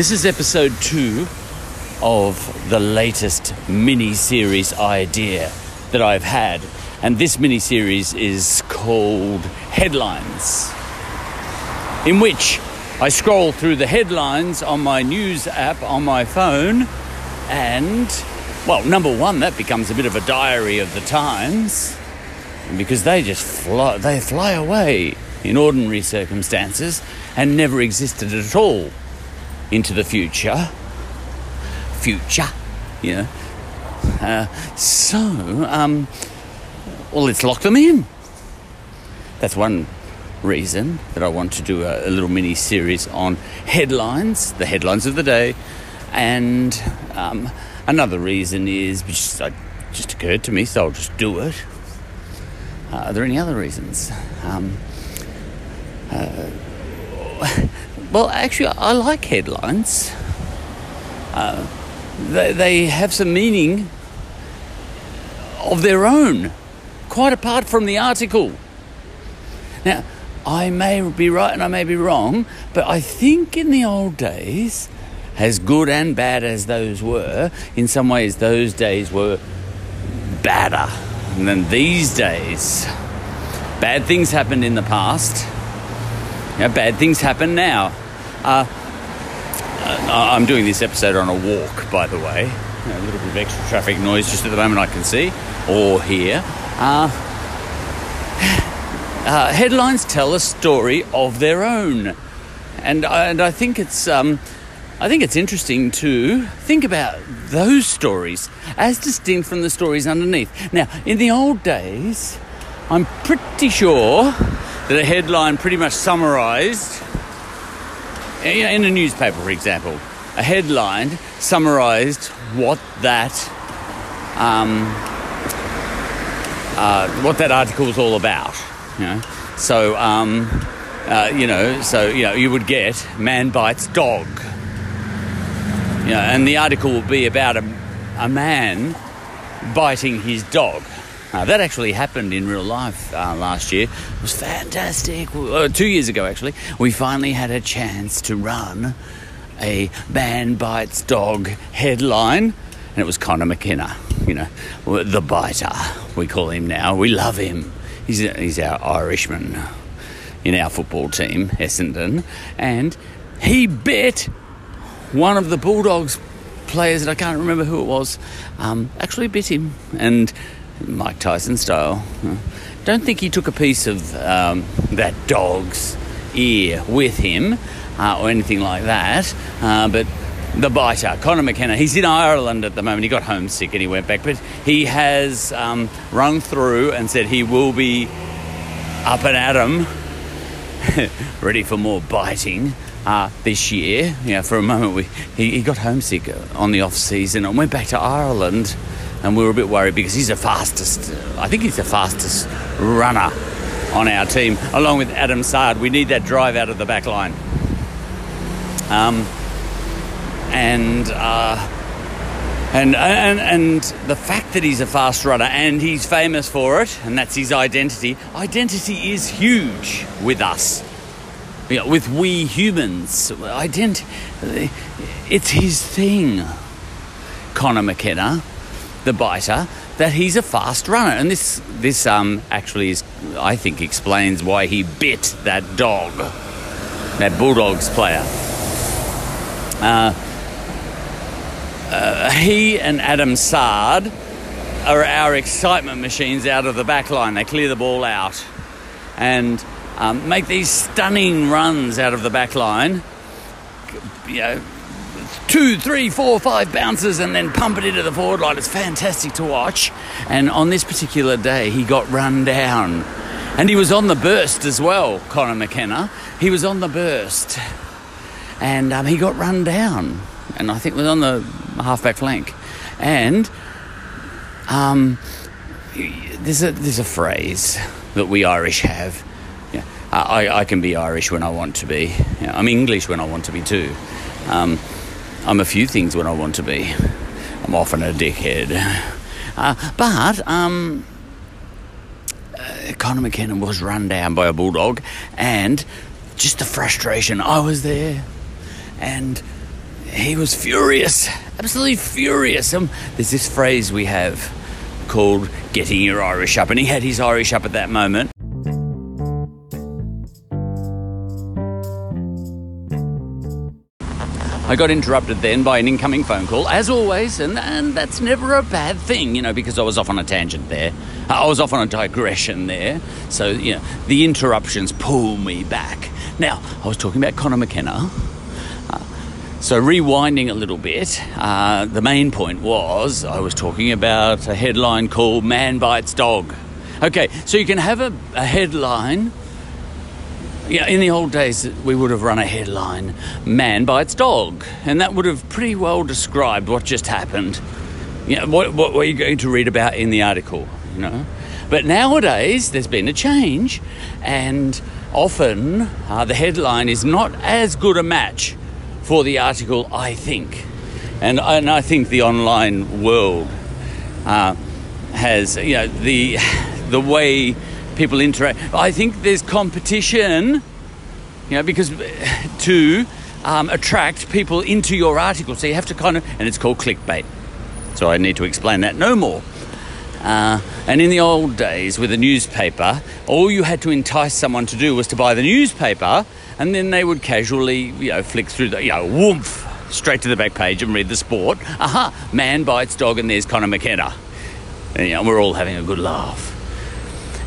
This is episode two of the latest mini series idea that I've had. And this mini series is called Headlines, in which I scroll through the headlines on my news app on my phone. And, well, number one, that becomes a bit of a diary of the times because they just fly, they fly away in ordinary circumstances and never existed at all into the future. Future, you know. Uh, so, um, well, let's lock them in. That's one reason that I want to do a, a little mini series on headlines, the headlines of the day, and um, another reason is uh, just occurred to me, so I'll just do it. Uh, are there any other reasons? Um, uh, well, actually, I like headlines. Uh, they, they have some meaning of their own, quite apart from the article. Now, I may be right and I may be wrong, but I think in the old days, as good and bad as those were, in some ways those days were badder than these days. Bad things happened in the past. You know, bad things happen now. Uh, uh, I'm doing this episode on a walk, by the way. You know, a little bit of extra traffic noise just at the moment I can see or hear. Uh, uh, headlines tell a story of their own, and and I think it's um, I think it's interesting to think about those stories as distinct from the stories underneath. Now, in the old days, I'm pretty sure that a headline pretty much summarized in a newspaper, for example, a headline summarized what that um, uh, what that article was all about. You know, so um, uh, you know, so you know, you would get man bites dog. You know, and the article would be about a, a man biting his dog. Uh, that actually happened in real life uh, last year. It was fantastic. Uh, two years ago, actually, we finally had a chance to run a man bites dog headline, and it was Conor McKenna. You know, the biter. We call him now. We love him. He's he's our Irishman in our football team, Essendon, and he bit one of the Bulldogs players, and I can't remember who it was, um, actually bit him, and Mike Tyson style. Don't think he took a piece of um, that dog's ear with him uh, or anything like that, uh, but the biter, Conor McKenna, he's in Ireland at the moment. He got homesick and he went back, but he has um, rung through and said he will be up and at 'em, ready for more biting. Uh, this year, yeah, for a moment we he, he got homesick on the off season and went back to Ireland and we were a bit worried because he's the fastest. I think he's the fastest runner on our team, along with Adam Saad. We need that drive out of the back line. Um, and uh, and and and the fact that he's a fast runner and he's famous for it, and that's his identity. Identity is huge with us. You know, with we humans, identity, it's his thing. Conor McKenna the biter that he's a fast runner, and this this um actually is I think explains why he bit that dog, that Bulldogs player. Uh, uh, he and Adam Saad are our excitement machines out of the back line. They clear the ball out and um, make these stunning runs out of the back line. You know, two, three, four, five bounces and then pump it into the forward line. It's fantastic to watch. And on this particular day, he got run down. And he was on the burst as well, Conor McKenna. He was on the burst. And um, he got run down. And I think was on the halfback flank. And um, there's, a, there's a phrase that we Irish have. Yeah, I, I can be Irish when I want to be. Yeah, I'm English when I want to be too. Um, I'm a few things when I want to be. I'm often a dickhead. Uh, but, um, uh, Conor McKenna was run down by a bulldog, and just the frustration. I was there, and he was furious, absolutely furious. Um, there's this phrase we have called getting your Irish up, and he had his Irish up at that moment. I got interrupted then by an incoming phone call, as always, and, and that's never a bad thing, you know, because I was off on a tangent there. I was off on a digression there. So, you know, the interruptions pull me back. Now, I was talking about Conor McKenna. Uh, so, rewinding a little bit, uh, the main point was I was talking about a headline called Man Bites Dog. Okay, so you can have a, a headline yeah, in the old days, we would have run a headline, Man Bites Dog, and that would have pretty well described what just happened. You know, what, what were you going to read about in the article, you know? But nowadays, there's been a change, and often uh, the headline is not as good a match for the article, I think. And, and I think the online world uh, has, you know, the, the way people interact. I think there's competition, you know, because to um, attract people into your article. So you have to kind of, and it's called clickbait. So I need to explain that no more. Uh, and in the old days with a newspaper, all you had to entice someone to do was to buy the newspaper, and then they would casually, you know, flick through the, you know, woof, straight to the back page and read the sport. Aha, man bites dog, and there's Conor McKenna. And, you know, we're all having a good laugh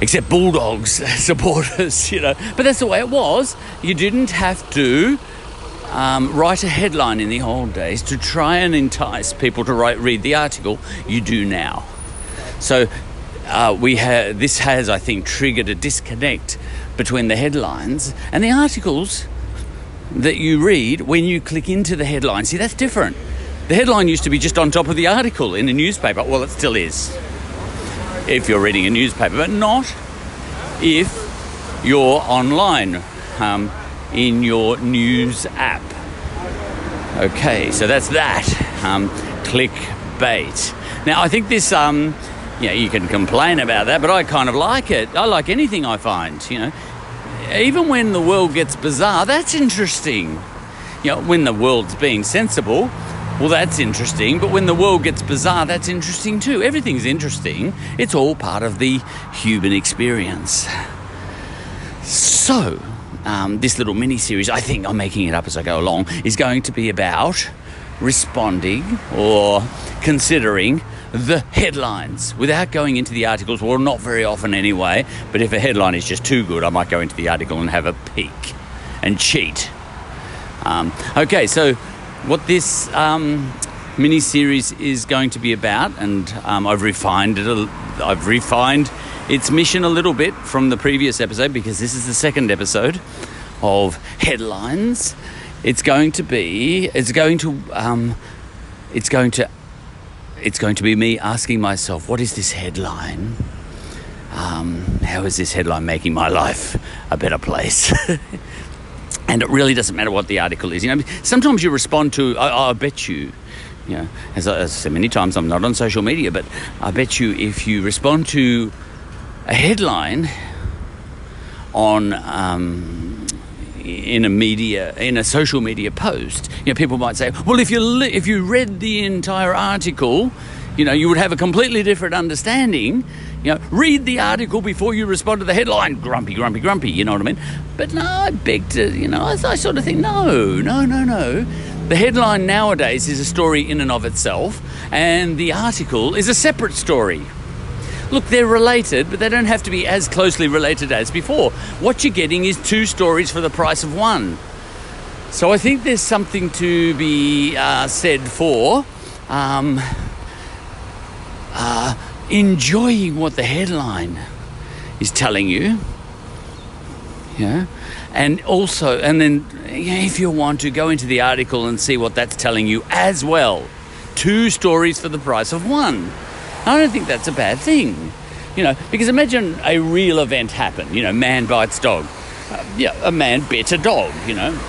except Bulldogs supporters, you know. But that's the way it was. You didn't have to um, write a headline in the old days to try and entice people to write, read the article. You do now. So uh, we ha- this has, I think, triggered a disconnect between the headlines and the articles that you read when you click into the headline. See, that's different. The headline used to be just on top of the article in a newspaper. Well, it still is if you're reading a newspaper, but not if you're online um, in your news app. Okay, so that's that. Um, clickbait. Now, I think this, um, yeah, you can complain about that, but I kind of like it. I like anything I find, you know. Even when the world gets bizarre, that's interesting. You know, when the world's being sensible, well, that's interesting, but when the world gets bizarre, that's interesting too. Everything's interesting, it's all part of the human experience. So, um, this little mini series, I think I'm making it up as I go along, is going to be about responding or considering the headlines without going into the articles. Well, not very often anyway, but if a headline is just too good, I might go into the article and have a peek and cheat. Um, okay, so what this um, mini series is going to be about, and um, I've refined it. A, I've refined its mission a little bit from the previous episode because this is the second episode of headlines. It's going to be. It's going to. Um, it's going to. It's going to be me asking myself, what is this headline? Um, how is this headline making my life a better place? and it really doesn't matter what the article is. You know, sometimes you respond to, I, I bet you, you know, as I, as I said many times, I'm not on social media, but I bet you if you respond to a headline on um, in a media in a social media post, you know, people might say, well, if you li- if you read the entire article, you know, you would have a completely different understanding you know, read the article before you respond to the headline. Grumpy, grumpy, grumpy. You know what I mean? But no, I beg to, you know, I, I sort of think, no, no, no, no. The headline nowadays is a story in and of itself, and the article is a separate story. Look, they're related, but they don't have to be as closely related as before. What you're getting is two stories for the price of one. So I think there's something to be uh, said for um, uh, enjoying what the headline is telling you. Yeah. And also, and then if you want to go into the article and see what that's telling you as well. Two stories for the price of one. I don't think that's a bad thing. You know, because imagine a real event happen. You know, man bites dog. Uh, yeah, a man bit a dog. You know.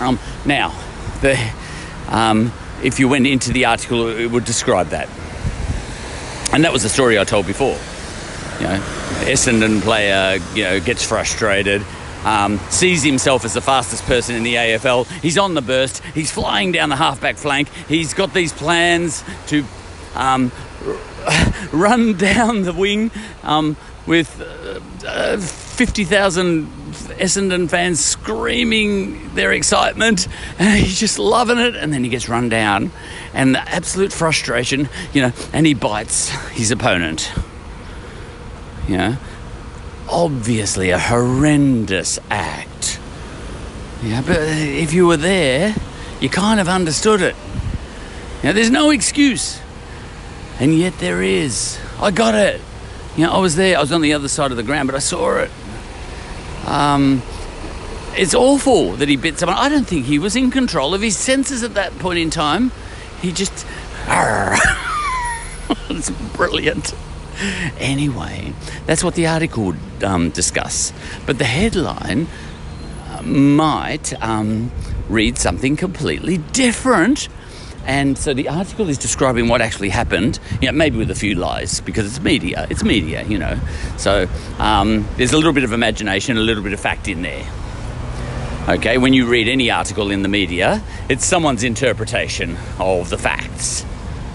Um, now, the um, if you went into the article, it would describe that. And that was the story I told before. You know, Essendon player, you know, gets frustrated, um, sees himself as the fastest person in the AFL. He's on the burst. He's flying down the halfback flank. He's got these plans to um, run down the wing um, with uh, uh, 50,000 Essendon fans screaming their excitement, and he's just loving it. And then he gets run down, and the absolute frustration, you know, and he bites his opponent. You know, obviously a horrendous act. Yeah, but if you were there, you kind of understood it. Now, there's no excuse. And yet there is. I got it. You know, I was there. I was on the other side of the ground, but I saw it. Um, it's awful that he bit someone. I don't think he was in control of his senses at that point in time. He just. it's brilliant. Anyway, that's what the article would um, discuss. But the headline uh, might um, read something completely different. And so the article is describing what actually happened, you know, maybe with a few lies, because it's media. It's media, you know. So um, there's a little bit of imagination, a little bit of fact in there. Okay, when you read any article in the media, it's someone's interpretation of the facts.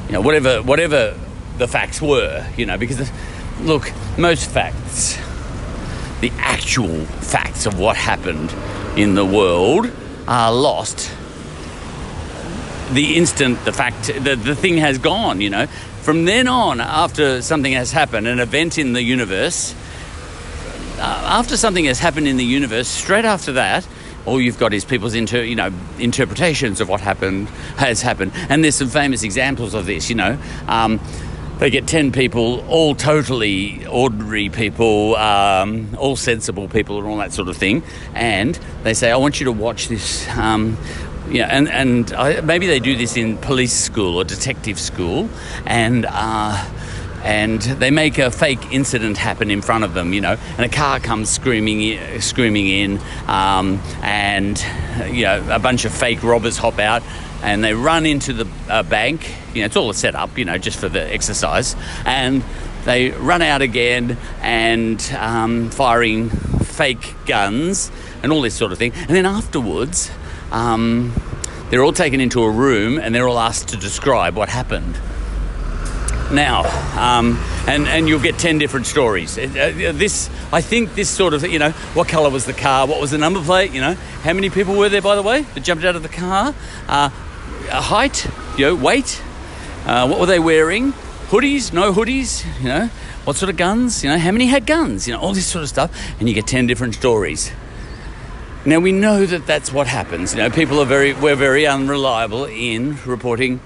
You know, whatever, whatever the facts were, you know, because look, most facts, the actual facts of what happened in the world are lost the instant the fact the, the thing has gone you know from then on after something has happened an event in the universe uh, after something has happened in the universe straight after that all you've got is people's inter, you know interpretations of what happened has happened and there's some famous examples of this you know um, they get 10 people, all totally ordinary people, um, all sensible people, and all that sort of thing. And they say, I want you to watch this. Um, yeah, and, and I, maybe they do this in police school or detective school. And. Uh, and they make a fake incident happen in front of them, you know, and a car comes screaming, screaming in, um, and you know, a bunch of fake robbers hop out, and they run into the uh, bank. You know, it's all a setup, you know, just for the exercise, and they run out again and um, firing fake guns and all this sort of thing, and then afterwards. Um, they're all taken into a room and they're all asked to describe what happened now, um, and and you'll get ten different stories. Uh, this, I think, this sort of you know, what colour was the car? What was the number plate? You know, how many people were there, by the way, that jumped out of the car? Uh, height, you know, weight. Uh, what were they wearing? Hoodies? No hoodies? You know, what sort of guns? You know, how many had guns? You know, all this sort of stuff, and you get ten different stories. Now we know that that's what happens. You know, people are very we're very unreliable in reporting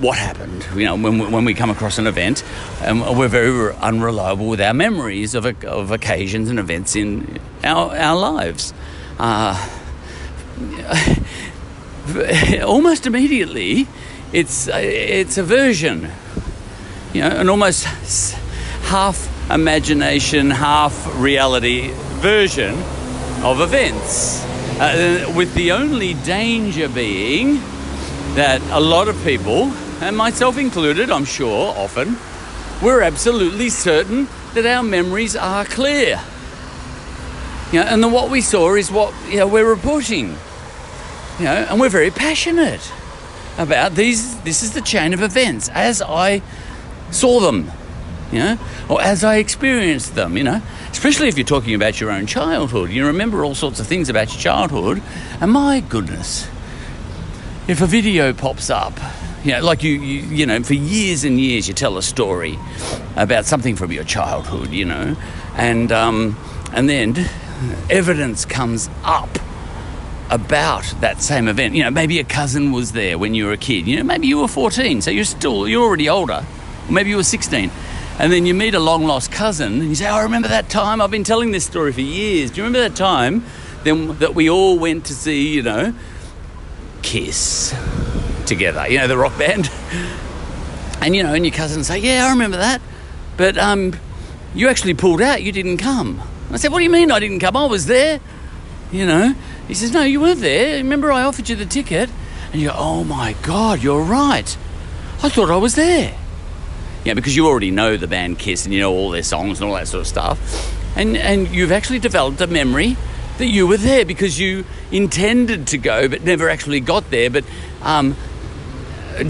what happened. You know, when, when we come across an event, and um, we're very unreliable with our memories of, of occasions and events in our, our lives. Uh, almost immediately, it's it's a version, you know, an almost half imagination, half reality version of events. Uh, with the only danger being that a lot of people and myself included, I'm sure, often, we're absolutely certain that our memories are clear. You know, and then what we saw is what you know, we're reporting. You know, and we're very passionate about these. This is the chain of events as I saw them, you know, or as I experienced them, you know. Especially if you're talking about your own childhood, you remember all sorts of things about your childhood, and my goodness, if a video pops up you know, like you, you, you know, for years and years you tell a story about something from your childhood, you know, and um, and then evidence comes up about that same event. You know, maybe a cousin was there when you were a kid. You know, maybe you were 14, so you're still you're already older. Maybe you were 16. And then you meet a long lost cousin and you say, oh, I remember that time. I've been telling this story for years. Do you remember that time then that we all went to see, you know, Kiss? together, you know, the rock band. And, you know, and your cousin say, Yeah, I remember that. But um, you actually pulled out, you didn't come. I said, What do you mean I didn't come? I was there. You know, he says, No, you weren't there. Remember, I offered you the ticket. And you go, Oh my God, you're right. I thought I was there. Yeah, because you already know the band Kiss and you know all their songs and all that sort of stuff. And, and you've actually developed a memory that you were there because you intended to go but never actually got there. But um,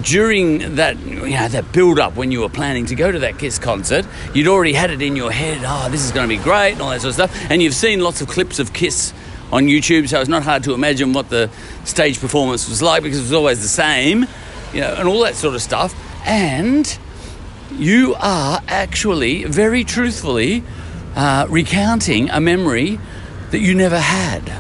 during that you know that build up when you were planning to go to that Kiss concert, you'd already had it in your head. Oh, this is going to be great and all that sort of stuff. And you've seen lots of clips of Kiss on YouTube, so it's not hard to imagine what the stage performance was like because it was always the same, you know, and all that sort of stuff. And you are actually very truthfully uh, recounting a memory that you never had.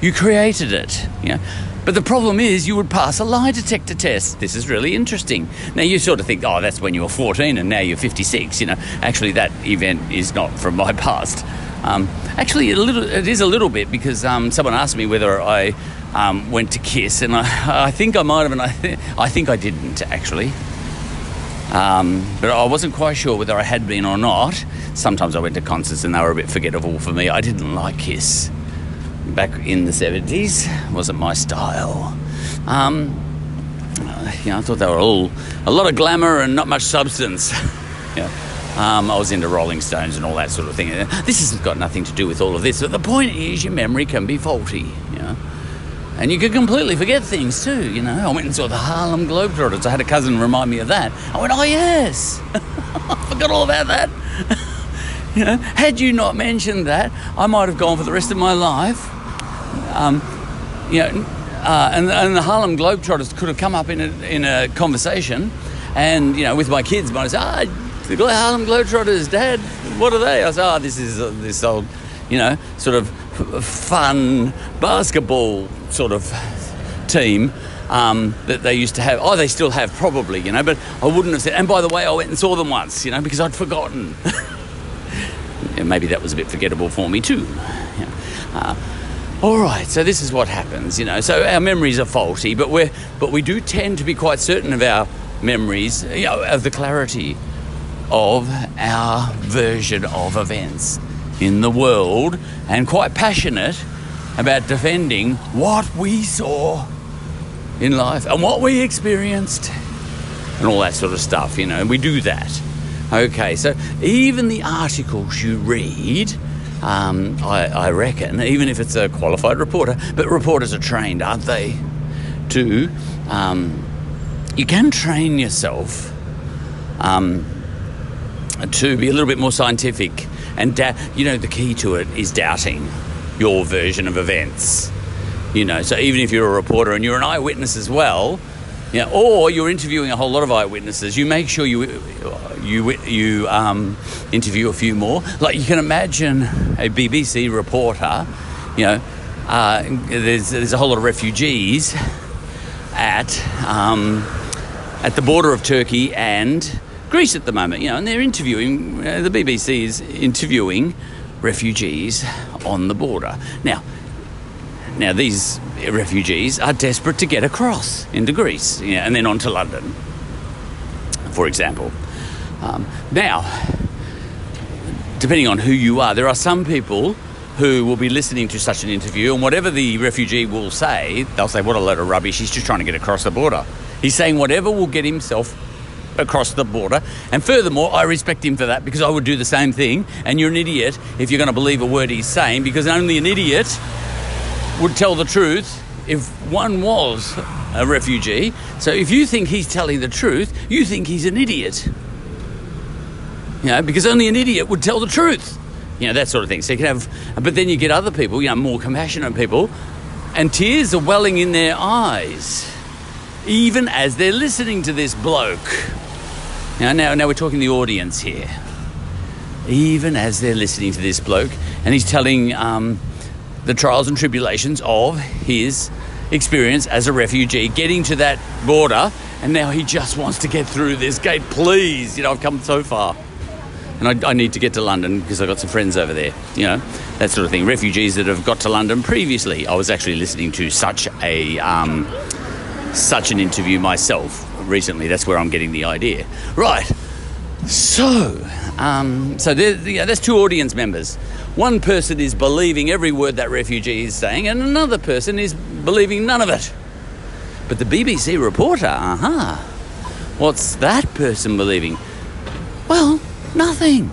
You created it, you know. But the problem is, you would pass a lie detector test. This is really interesting. Now, you sort of think, oh, that's when you were 14 and now you're 56. You know, actually, that event is not from my past. Um, actually, a little, it is a little bit because um, someone asked me whether I um, went to Kiss, and I, I think I might have, and I, th- I think I didn't actually. Um, but I wasn't quite sure whether I had been or not. Sometimes I went to concerts and they were a bit forgettable for me. I didn't like Kiss back in the 70s, wasn't my style. Um, you know, I thought they were all a lot of glamour and not much substance. yeah. Um, I was into Rolling Stones and all that sort of thing. This has got nothing to do with all of this, but the point is your memory can be faulty. Know? And you could completely forget things too, you know. I went and saw the Harlem Globetrotters. I had a cousin remind me of that. I went, oh yes, I forgot all about that. you know, had you not mentioned that, I might have gone for the rest of my life. Um, you know, uh, and, and the Harlem Globetrotters could have come up in a, in a conversation, and you know, with my kids, might have said, ah, the Harlem Globetrotters, Dad, what are they? I said, oh, this is uh, this old, you know, sort of fun basketball sort of team um, that they used to have. Oh, they still have probably, you know, but I wouldn't have said. And by the way, I went and saw them once, you know, because I'd forgotten. yeah, maybe that was a bit forgettable for me too. Yeah. Uh, all right, so this is what happens, you know. So our memories are faulty, but we but we do tend to be quite certain of our memories, you know, of the clarity of our version of events in the world, and quite passionate about defending what we saw in life and what we experienced and all that sort of stuff, you know. We do that. Okay, so even the articles you read um, I, I, reckon, even if it's a qualified reporter, but reporters are trained, aren't they? To, um, you can train yourself um, to be a little bit more scientific. And, da- you know, the key to it is doubting your version of events. You know, so even if you're a reporter and you're an eyewitness as well, you know, or you're interviewing a whole lot of eyewitnesses, you make sure you you you um, interview a few more. Like you can imagine a BBC reporter, you know, uh, there's there's a whole lot of refugees at um, at the border of Turkey and Greece at the moment, you know, and they're interviewing. Uh, the BBC is interviewing refugees on the border now. Now these refugees are desperate to get across into Greece yeah, and then on to London, for example. Um, now, depending on who you are, there are some people who will be listening to such an interview, and whatever the refugee will say, they'll say, What a load of rubbish, he's just trying to get across the border. He's saying whatever will get himself across the border. And furthermore, I respect him for that because I would do the same thing. And you're an idiot if you're going to believe a word he's saying because only an idiot would tell the truth if one was a refugee. So if you think he's telling the truth, you think he's an idiot. You know, because only an idiot would tell the truth. You know, that sort of thing. So you can have, but then you get other people, you know, more compassionate people, and tears are welling in their eyes, even as they're listening to this bloke. Now, now, now we're talking the audience here. Even as they're listening to this bloke, and he's telling um, the trials and tribulations of his experience as a refugee, getting to that border, and now he just wants to get through this gate. Please, you know, I've come so far. And I, I need to get to London because I've got some friends over there, you know, that sort of thing. Refugees that have got to London previously. I was actually listening to such a um, such an interview myself recently. That's where I'm getting the idea. Right. So, um, so yeah, there's two audience members. One person is believing every word that refugee is saying, and another person is believing none of it. But the BBC reporter, uh-huh, what's that person believing? Well, nothing.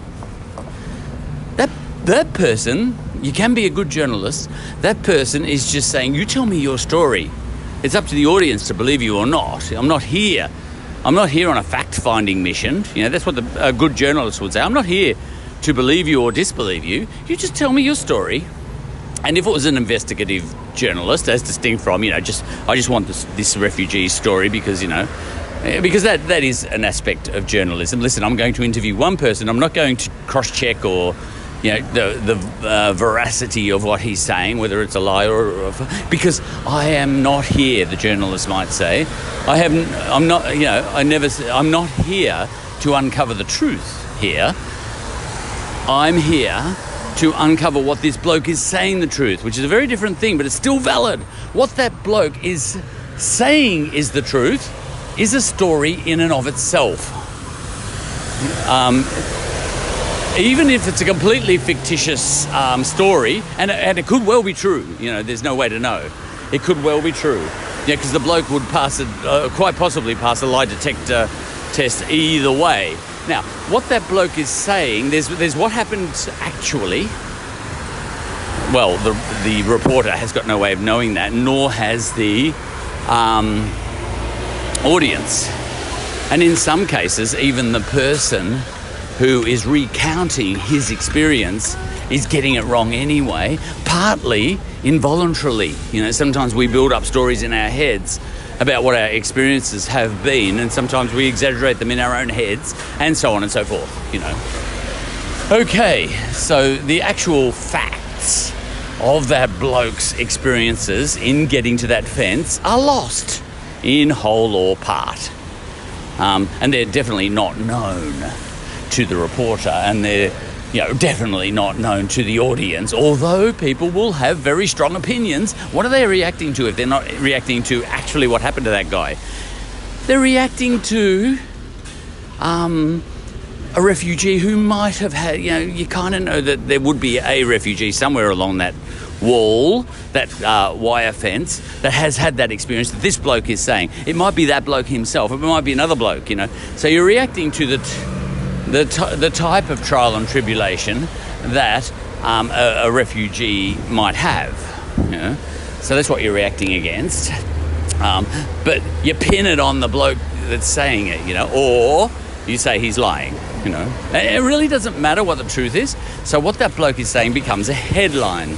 That that person You can be a good journalist. That person is just saying, You tell me your story. It's up to the audience to believe you or not. I'm not here. I'm not here on a fact finding mission. You know, that's what the, a good journalist would say. I'm not here to believe you or disbelieve you. You just tell me your story. And if it was an investigative journalist, as distinct from, you know, just I just want this, this refugee story because, you know, because that, that is an aspect of journalism. Listen, I'm going to interview one person. I'm not going to cross check or you know the the uh, veracity of what he's saying, whether it's a lie or, or because I am not here. The journalist might say, I haven't. I'm not. You know, I never. I'm not here to uncover the truth. Here, I'm here to uncover what this bloke is saying the truth, which is a very different thing, but it's still valid. What that bloke is saying is the truth, is a story in and of itself. Um, even if it's a completely fictitious um, story, and, and it could well be true, you know, there's no way to know. It could well be true. Yeah, because the bloke would pass it, uh, quite possibly pass a lie detector test either way. Now, what that bloke is saying, there's, there's what happened actually. Well, the, the reporter has got no way of knowing that, nor has the um, audience. And in some cases, even the person who is recounting his experience is getting it wrong anyway, partly involuntarily. You know, sometimes we build up stories in our heads about what our experiences have been, and sometimes we exaggerate them in our own heads, and so on and so forth, you know. Okay, so the actual facts of that bloke's experiences in getting to that fence are lost in whole or part. Um, and they're definitely not known to the reporter and they're you know, definitely not known to the audience, although people will have very strong opinions. What are they reacting to if they're not reacting to actually what happened to that guy? They're reacting to um, a refugee who might have had, you know, you kind of know that there would be a refugee somewhere along that wall, that uh, wire fence, that has had that experience that this bloke is saying. It might be that bloke himself, it might be another bloke, you know. So you're reacting to the. T- the, t- the type of trial and tribulation that um, a, a, refugee might have. You know? So that's what you're reacting against. Um, but you pin it on the bloke that's saying it, you know, or you say he's lying, you know. And it really doesn't matter what the truth is. So what that bloke is saying becomes a headline.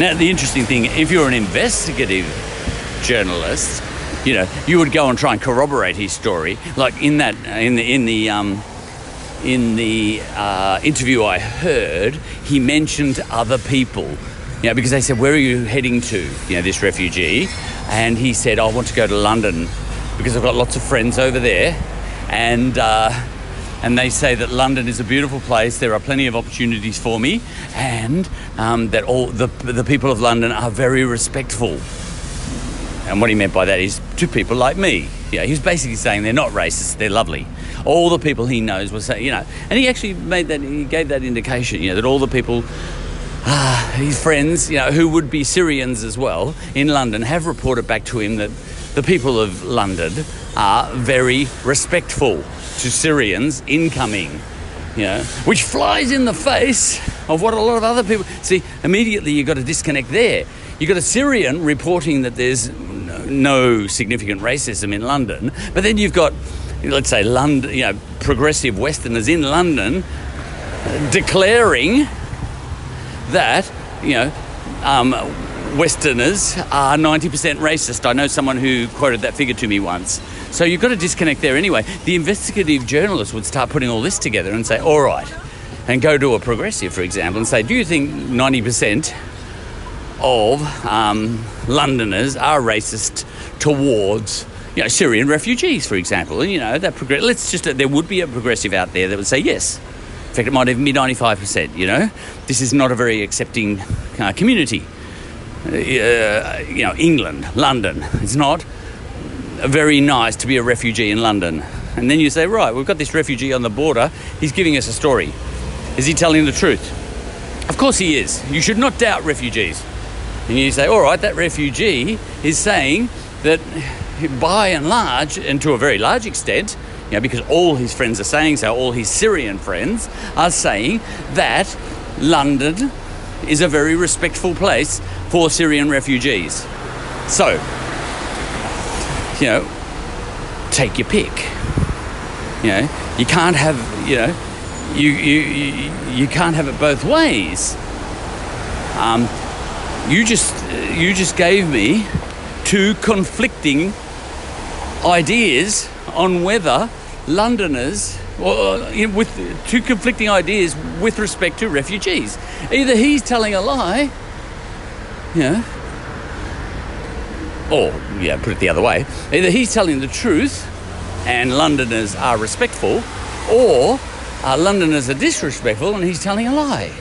Now, the interesting thing, if you're an investigative journalist, you know, you would go and try and corroborate his story. Like in that, in the, in the, um, in the uh, interview I heard, he mentioned other people. You know, because they said, Where are you heading to? You know, this refugee. And he said, I want to go to London because I've got lots of friends over there. And, uh, and they say that London is a beautiful place. There are plenty of opportunities for me, and um, that all the, the people of London are very respectful. And what he meant by that is to people like me. Yeah, he was basically saying they're not racist, they're lovely all the people he knows will say, you know, and he actually made that, he gave that indication, you know, that all the people, uh, his friends, you know, who would be Syrians as well in London, have reported back to him that the people of London are very respectful to Syrians incoming, you know, which flies in the face of what a lot of other people see. Immediately, you've got a disconnect there. You've got a Syrian reporting that there's no significant racism in London, but then you've got let's say London, you know, progressive Westerners in London declaring that, you know, um, Westerners are 90% racist. I know someone who quoted that figure to me once. So you've got to disconnect there anyway. The investigative journalist would start putting all this together and say, all right, and go to a progressive, for example, and say, do you think 90% of um, Londoners are racist towards you know, Syrian refugees, for example. And, you know, that let's just, there would be a progressive out there that would say yes. In fact, it might even be 95%, you know. This is not a very accepting uh, community. Uh, you know, England, London. It's not very nice to be a refugee in London. And then you say, right, we've got this refugee on the border. He's giving us a story. Is he telling the truth? Of course he is. You should not doubt refugees. And you say, all right, that refugee is saying that by and large, and to a very large extent, you know, because all his friends are saying so, all his Syrian friends are saying that London is a very respectful place for Syrian refugees. So, you know, take your pick. You know, you can't have, you know, you, you, you, you can't have it both ways. Um, you just you just gave me two conflicting ideas on whether Londoners or with two conflicting ideas with respect to refugees. Either he's telling a lie, yeah, or yeah, put it the other way. Either he's telling the truth, and Londoners are respectful, or uh, Londoners are disrespectful, and he's telling a lie.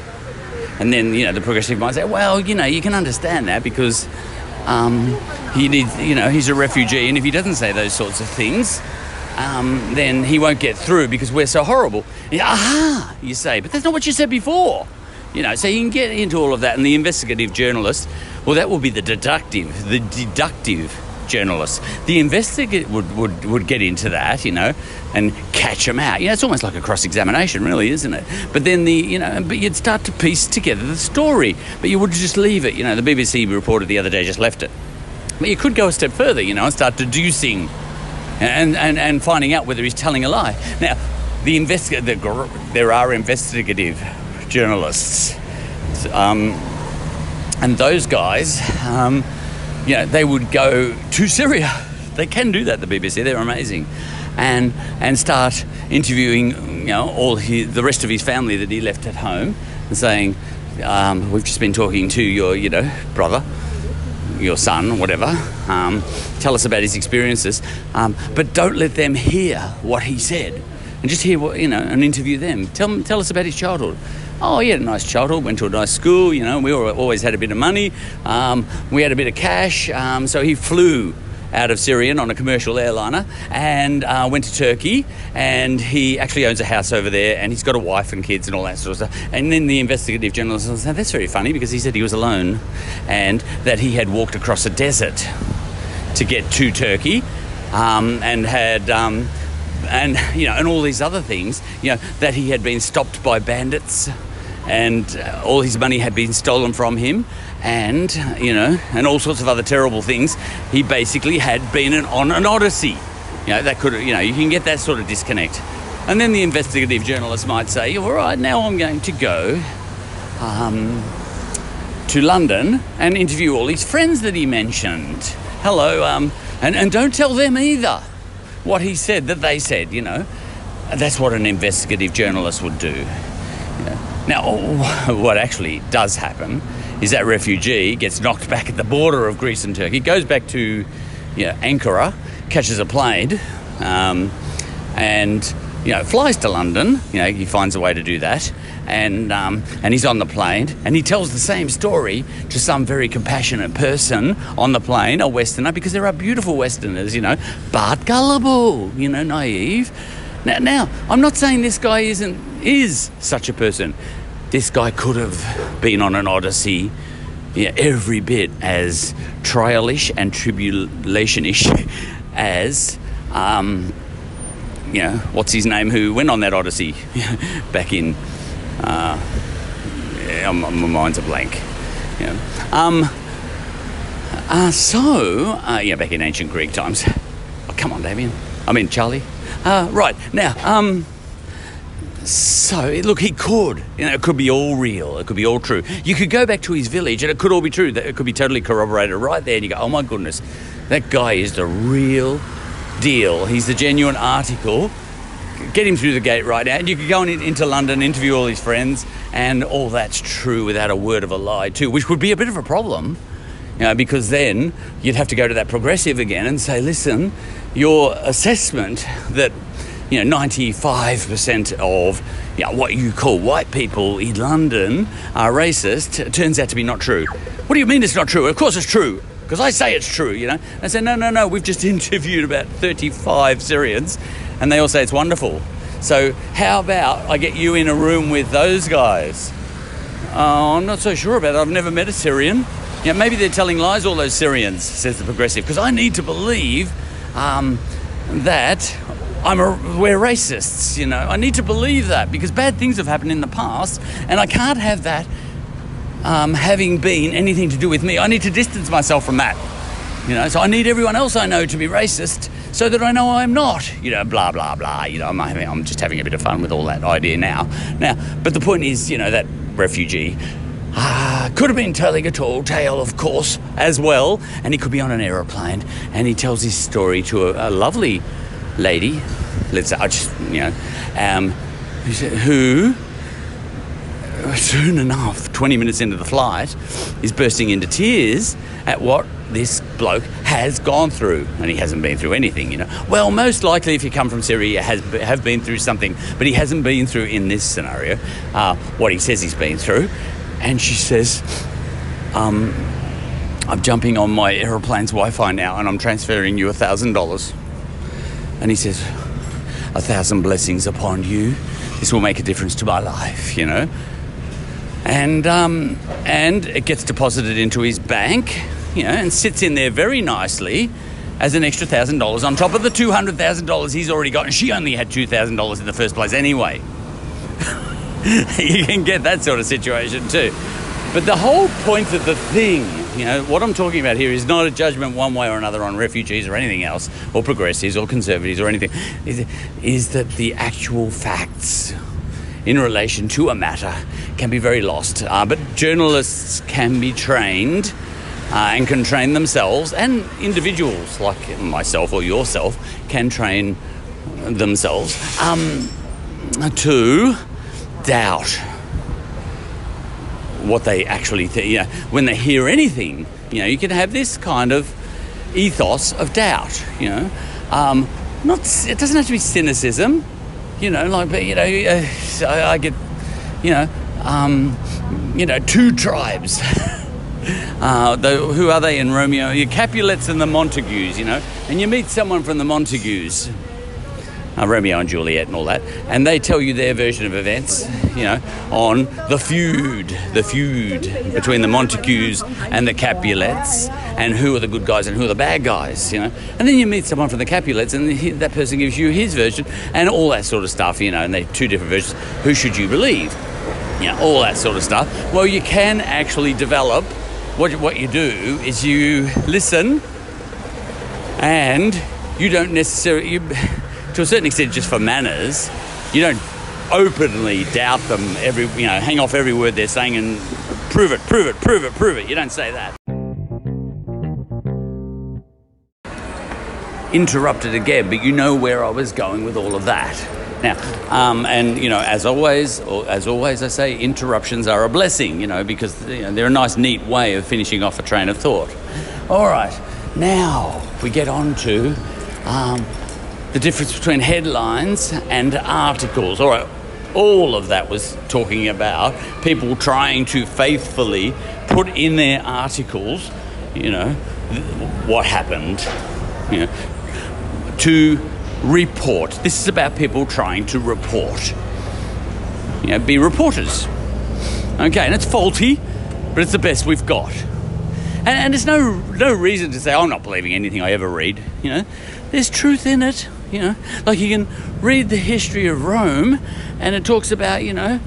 And then, you know, the progressive might say, well, you know, you can understand that because um, he needs, you know, he's a refugee, and if he doesn't say those sorts of things, um, then he won't get through because we're so horrible. Aha, you say, but that's not what you said before. You know, so you can get into all of that, and the investigative journalist, well, that will be the deductive, the deductive journalist. The investigator would, would, would get into that, you know, and catch them out. You know, it's almost like a cross examination, really, isn't it? But then the, you know, but you'd start to piece together the story, but you would just leave it. You know, the BBC reported the other day just left it. But you could go a step further, you know, and start deducing and, and, and finding out whether he's telling a lie. Now, the investi- the, there are investigative journalists, um, and those guys, um, you know, they would go to Syria. They can do that. The BBC, they're amazing, and and start interviewing, you know, all his, the rest of his family that he left at home, and saying, um, "We've just been talking to your, you know, brother." your son, whatever. Um, tell us about his experiences, um, but don't let them hear what he said, and just hear what you know, and interview them. Tell tell us about his childhood. Oh, he had a nice childhood, went to a nice school, you know, we always had a bit of money, um, we had a bit of cash, um, so he flew out of Syrian on a commercial airliner and uh, went to Turkey. And he actually owns a house over there and he's got a wife and kids and all that sort of stuff. And then the investigative journalist said, That's very funny because he said he was alone and that he had walked across a desert to get to Turkey um, and had. Um, and you know, and all these other things, you know, that he had been stopped by bandits, and uh, all his money had been stolen from him, and you know, and all sorts of other terrible things. He basically had been an, on an odyssey. You know, that could, you know, you can get that sort of disconnect. And then the investigative journalist might say, all right, now I'm going to go um, to London and interview all his friends that he mentioned. Hello, um, and, and don't tell them either what he said that they said, you know. That's what an investigative journalist would do. Now, what actually does happen is that refugee gets knocked back at the border of Greece and Turkey, goes back to you know, Ankara, catches a plane, um, and you know flies to London. You know he finds a way to do that, and um, and he's on the plane, and he tells the same story to some very compassionate person on the plane, a Westerner, because there are beautiful Westerners, you know, but gullible, you know, naive. Now, now I'm not saying this guy isn't is such a person this guy could have been on an odyssey yeah, every bit as trialish and tribulationish as um, you know what's his name who went on that odyssey back in uh, yeah, my mind's a blank yeah. um, uh, so uh, yeah back in ancient Greek times oh, come on Damien I mean Charlie uh, right now um, so, look, he could. You know, it could be all real. It could be all true. You could go back to his village and it could all be true. It could be totally corroborated right there. And you go, oh my goodness, that guy is the real deal. He's the genuine article. Get him through the gate right now. And you could go in, into London, interview all his friends, and all that's true without a word of a lie, too, which would be a bit of a problem. You know, because then you'd have to go to that progressive again and say, listen, your assessment that you know, 95% of you know, what you call white people in London are racist turns out to be not true. What do you mean it's not true? Of course it's true, because I say it's true, you know. I say, no, no, no, we've just interviewed about 35 Syrians, and they all say it's wonderful. So how about I get you in a room with those guys? Oh, I'm not so sure about it. I've never met a Syrian. Yeah, maybe they're telling lies, all those Syrians, says the progressive, because I need to believe um, that I'm a, we're racists, you know. I need to believe that because bad things have happened in the past, and I can't have that um, having been anything to do with me. I need to distance myself from that. You know, so I need everyone else I know to be racist so that I know I'm not. You know, blah blah blah. You know, I'm, I'm just having a bit of fun with all that idea now. Now, but the point is, you know, that refugee ah, could have been telling a tall tale, of course, as well, and he could be on an aeroplane, and he tells his story to a, a lovely lady. Let's say, I just you know, um, who soon enough, 20 minutes into the flight, is bursting into tears at what this bloke has gone through. And he hasn't been through anything, you know. Well, most likely, if you come from Syria, has have been through something, but he hasn't been through in this scenario uh, what he says he's been through. And she says, um, I'm jumping on my aeroplane's Wi Fi now and I'm transferring you a $1,000. And he says, A thousand blessings upon you. This will make a difference to my life, you know and um, and it gets deposited into his bank, you know, and sits in there very nicely as an extra thousand dollars on top of the two hundred thousand dollars he's already got, and she only had two thousand dollars in the first place anyway. you can get that sort of situation too. But the whole point of the thing, you know, what I'm talking about here is not a judgment one way or another on refugees or anything else, or progressives or conservatives or anything, is, is that the actual facts in relation to a matter can be very lost. Uh, but journalists can be trained uh, and can train themselves, and individuals like myself or yourself can train themselves um, to doubt what they actually think. You know, when they hear anything, you know, you can have this kind of ethos of doubt. You know, um, not it doesn't have to be cynicism you know, like, but, you know, uh, I, I, get, you know, um, you know, two tribes. uh, the, who are they in Romeo? Your Capulets and the Montagues, you know, and you meet someone from the Montagues, uh, Romeo and Juliet and all that, and they tell you their version of events, you know, on the feud, the feud between the Montagues and the Capulets, and who are the good guys and who are the bad guys, you know. And then you meet someone from the Capulets, and he, that person gives you his version, and all that sort of stuff, you know, and they're two different versions. Who should you believe? You know, all that sort of stuff. Well, you can actually develop. What, what you do is you listen, and you don't necessarily. You, to a certain extent, just for manners, you don't openly doubt them every, you know, hang off every word they're saying and prove it, prove it, prove it, prove it. You don't say that. Interrupted again, but you know where I was going with all of that. Now, um, and you know, as always, as always, I say interruptions are a blessing. You know, because you know, they're a nice, neat way of finishing off a train of thought. All right, now we get on to um, the difference between headlines and articles. All right, all of that was talking about people trying to faithfully put in their articles, you know, what happened, you know, to report. This is about people trying to report, you know, be reporters. Okay, and it's faulty, but it's the best we've got. And, and there's no no reason to say I'm not believing anything I ever read. You know, there's truth in it. You know, like you can read the history of Rome, and it talks about you know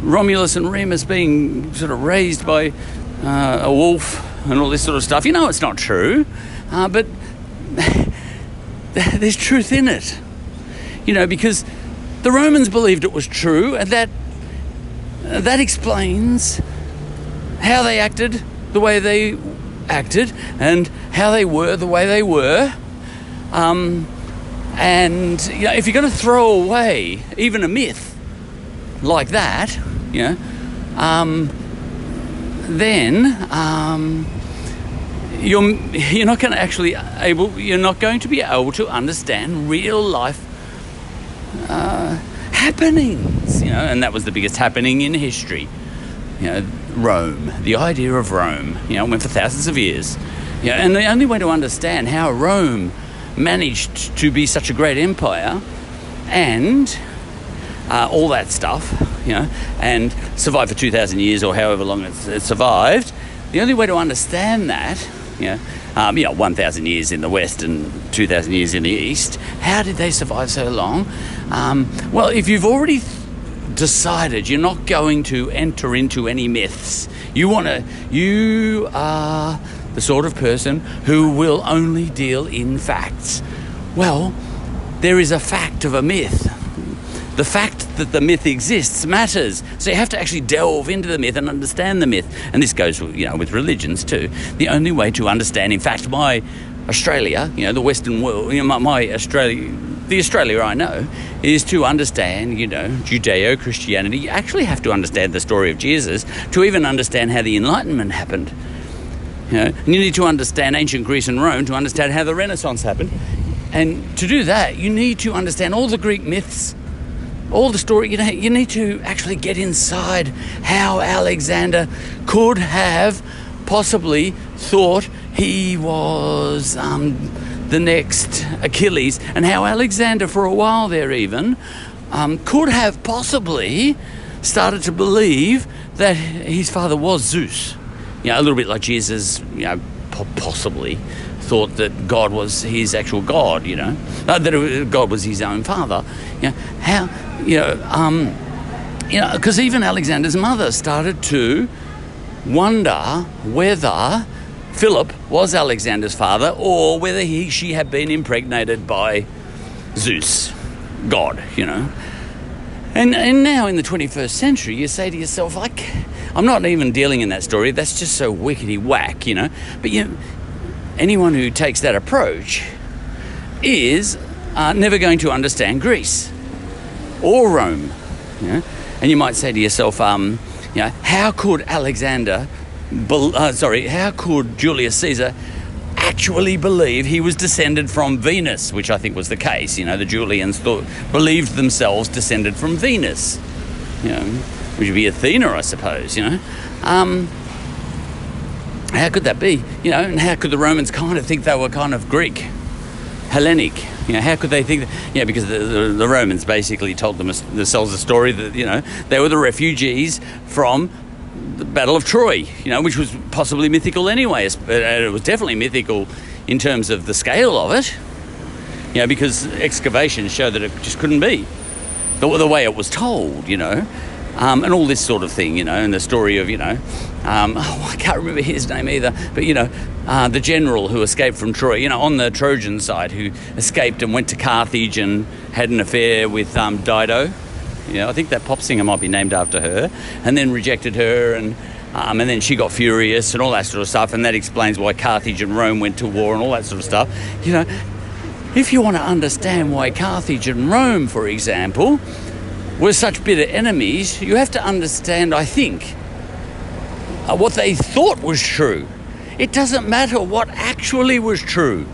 Romulus and Remus being sort of raised by uh, a wolf and all this sort of stuff. You know, it's not true, uh, but there's truth in it. You know, because the Romans believed it was true, and that uh, that explains how they acted the way they acted and how they were the way they were. Um, and you know, if you're going to throw away even a myth like that, you know, um, then um, you're you're not going to actually able you're not going to be able to understand real life uh, happenings. You know, and that was the biggest happening in history. You know, Rome, the idea of Rome. You know, went for thousands of years. You know, and the only way to understand how Rome managed to be such a great empire and uh, all that stuff, you know, and survive for 2,000 years or however long it's, it survived, the only way to understand that, you know, um, you know, 1,000 years in the West and 2,000 years in the East, how did they survive so long? Um, well, if you've already decided you're not going to enter into any myths. You want to, you are the sort of person who will only deal in facts. Well, there is a fact of a myth. The fact that the myth exists matters. So you have to actually delve into the myth and understand the myth. And this goes, you know, with religions too. The only way to understand, in fact, my Australia, you know, the Western world, you know, my, my Australia, the Australia I know, is to understand, you know, Judeo Christianity. You actually have to understand the story of Jesus to even understand how the Enlightenment happened. You know, you need to understand ancient Greece and Rome to understand how the Renaissance happened. And to do that, you need to understand all the Greek myths, all the story. You know, you need to actually get inside how Alexander could have possibly thought he was um, the next Achilles, and how Alexander, for a while there, even um, could have possibly started to believe that his father was Zeus. You know, a little bit like Jesus, you know, possibly thought that God was his actual God, you know, uh, that God was his own father. You know, how, you know, um, you know, because even Alexander's mother started to wonder whether Philip was Alexander's father or whether he, she had been impregnated by Zeus, God, you know. And, and now in the 21st century, you say to yourself, like, I'm not even dealing in that story. That's just so wickety whack, you know. But you, anyone who takes that approach is uh, never going to understand Greece or Rome. You know? And you might say to yourself, um, you know, how could Alexander, be- uh, sorry, how could Julius Caesar actually believe he was descended from Venus, which I think was the case. You know, the Julians thought believed themselves descended from Venus. You know, which would be Athena, I suppose. You know, um, how could that be? You know, and how could the Romans kind of think they were kind of Greek, Hellenic? You know, how could they think that? Yeah, because the, the, the Romans basically told them, themselves a story that you know they were the refugees from the Battle of Troy, you know, which was possibly mythical anyway. It was definitely mythical in terms of the scale of it, you know, because excavations show that it just couldn't be the, the way it was told, you know, um, and all this sort of thing, you know, and the story of, you know, um, oh, I can't remember his name either, but, you know, uh, the general who escaped from Troy, you know, on the Trojan side, who escaped and went to Carthage and had an affair with um, Dido you know, I think that pop singer might be named after her, and then rejected her, and um, and then she got furious and all that sort of stuff, and that explains why Carthage and Rome went to war and all that sort of stuff. You know, if you want to understand why Carthage and Rome, for example, were such bitter enemies, you have to understand, I think, uh, what they thought was true. It doesn't matter what actually was true.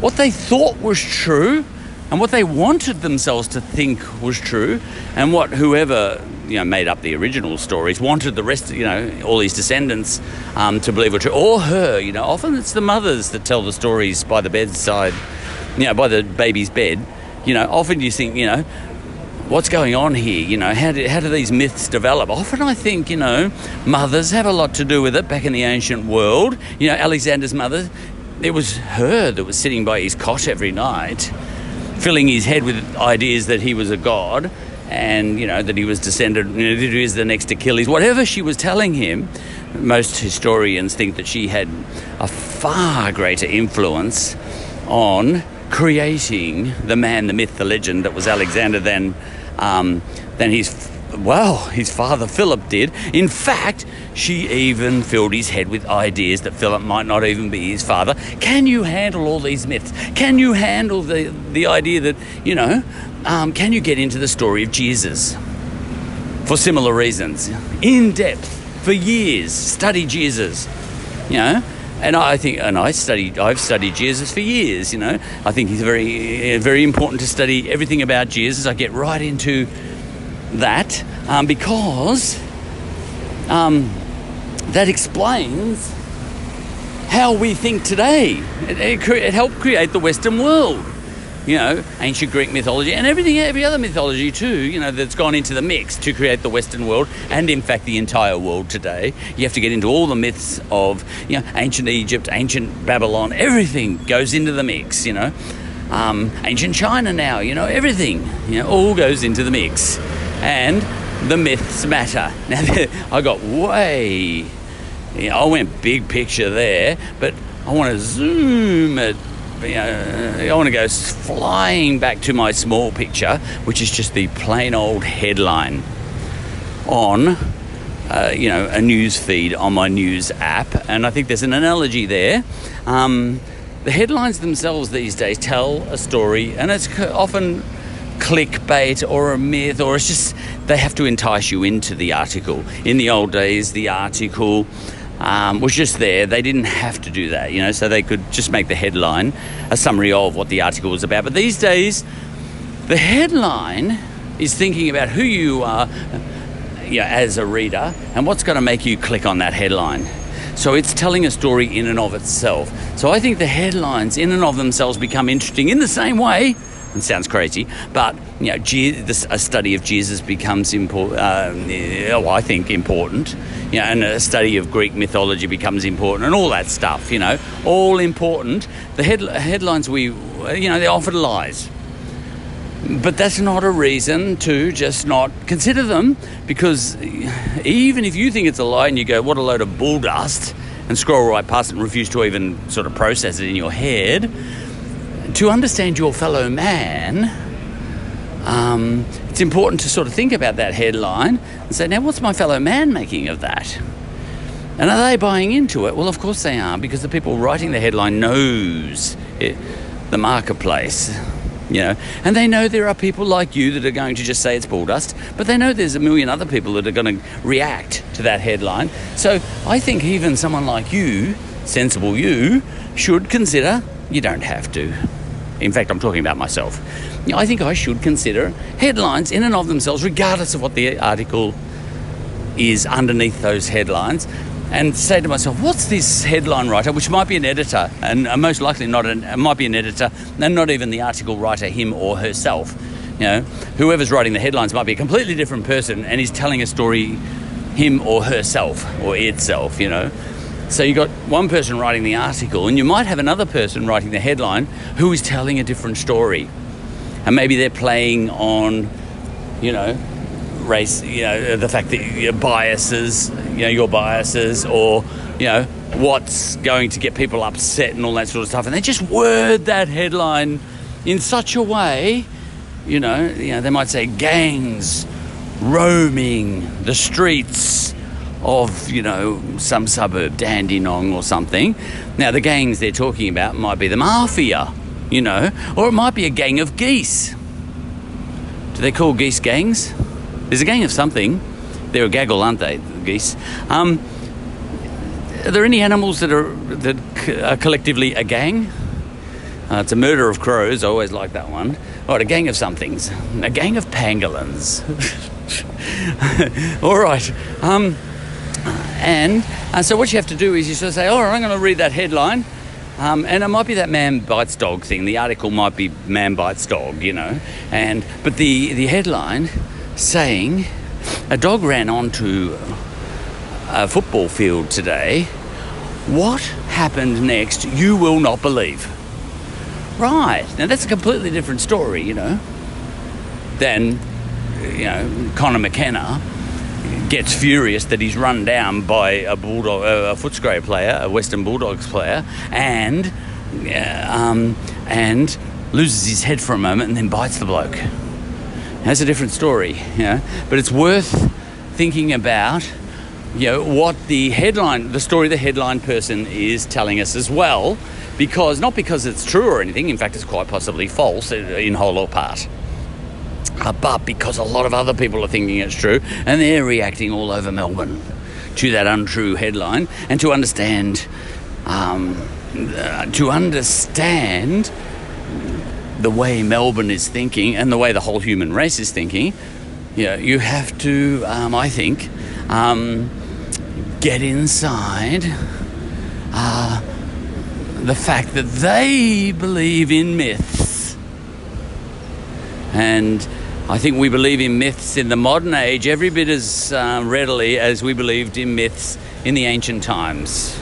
What they thought was true and what they wanted themselves to think was true, and what whoever you know made up the original stories wanted the rest, you know, all these descendants um, to believe were true, or her. You know, often it's the mothers that tell the stories by the bedside, you know, by the baby's bed. You know, often you think, you know, what's going on here? You know, how do, how do these myths develop? Often I think, you know, mothers have a lot to do with it back in the ancient world. You know, Alexander's mother, it was her that was sitting by his cot every night filling his head with ideas that he was a god and you know that he was descended you know, that he was the next Achilles whatever she was telling him most historians think that she had a far greater influence on creating the man the myth the legend that was Alexander than um, than his well, his father Philip did. In fact, she even filled his head with ideas that Philip might not even be his father. Can you handle all these myths? Can you handle the, the idea that, you know, um, can you get into the story of Jesus? For similar reasons. In depth, for years, study Jesus. You know, and I think, and I studied, I've studied Jesus for years. You know, I think he's very, very important to study everything about Jesus. I get right into that um, because um, that explains how we think today. It, it, it, helped create the Western world. You know, ancient Greek mythology and everything, every other mythology too, you know, that's gone into the mix to create the Western world and, in fact, the entire world today. You have to get into all the myths of, you know, ancient Egypt, ancient Babylon, everything goes into the mix, you know. Um, ancient China now, you know, everything, you know, all goes into the mix and the myths matter. Now, I got way, you know, I went big picture there, but I want to zoom it. You know, I want to go flying back to my small picture, which is just the plain old headline on, uh, you know, a news feed on my news app. And I think there's an analogy there. Um, the headlines themselves these days tell a story, and it's often clickbait or a myth, or it's just they have to entice you into the article. In the old days, the article um, was just there. They didn't have to do that, you know, so they could just make the headline a summary of what the article was about. But these days, the headline is thinking about who you are you know, as a reader and what's going to make you click on that headline. So it's telling a story in and of itself. So I think the headlines in and of themselves become interesting in the same way it sounds crazy, but you know, this, a study of Jesus becomes important. Uh, oh, I think important. You know, and a study of Greek mythology becomes important, and all that stuff. You know, all important. The head, headlines we, you know, they're often lies. But that's not a reason to just not consider them, because even if you think it's a lie and you go, "What a load of bull dust," and scroll right past it and refuse to even sort of process it in your head to understand your fellow man, um, it's important to sort of think about that headline and say, now, what's my fellow man making of that? And are they buying into it? Well, of course they are, because the people writing the headline knows it, the marketplace, you know, and they know there are people like you that are going to just say it's bull dust, but they know there's a million other people that are going to react to that headline. So I think even someone like you, sensible you, should consider you don't have to. In fact, I'm talking about myself. I think I should consider headlines in and of themselves, regardless of what the article is underneath those headlines, and say to myself, what's this headline writer, which might be an editor, and most likely not, an, might be an editor, and not even the article writer, him or herself. You know, whoever's writing the headlines might be a completely different person, and he's telling a story, him or herself, or itself, you know. So you've got one person writing the article, and you might have another person writing the headline who is telling a different story. And maybe they're playing on, you know, race, you know, the fact that your biases, you know, your biases, or, you know, what's going to get people upset and all that sort of stuff. And they just word that headline in such a way, you know, you know, they might say gangs roaming the streets of, you know, some suburb, Dandenong or something. Now, the gangs they're talking about might be the mafia, you know, or it might be a gang of geese. Do they call geese gangs? There's a gang of something. They're a gaggle, aren't they, the geese? Um, are there any animals that are that are collectively a gang? Uh, it's a murder of crows. I always like that one. Right, a gang of somethings. A gang of pangolins. All right. Um, and uh, so what you have to do is you sort of say, all right, I'm going to read that headline. Um, and it might be that man bites dog thing. The article might be man bites dog, you know. And but the the headline saying a dog ran onto a football field today. What happened next? You will not believe. Right now, that's a completely different story, you know, than you know Conor McKenna gets furious that he's run down by a bulldog, a Footscray player, a Western Bulldogs player, and uh, um, and loses his head for a moment and then bites the bloke. That's a different story, you know. But it's worth thinking about, you know, what the headline, the story the headline person is telling us as well, because not because it's true or anything. In fact, it's quite possibly false in whole or part uh, but because a lot of other people are thinking it's true and they're reacting all over Melbourne to that untrue headline and to understand um, uh, to understand the way Melbourne is thinking and the way the whole human race is thinking, you, know, you have to, um, I think, um, get inside uh, the fact that they believe in myths. And I think we believe in myths in the modern age every bit as uh, readily as we believed in myths in the ancient times.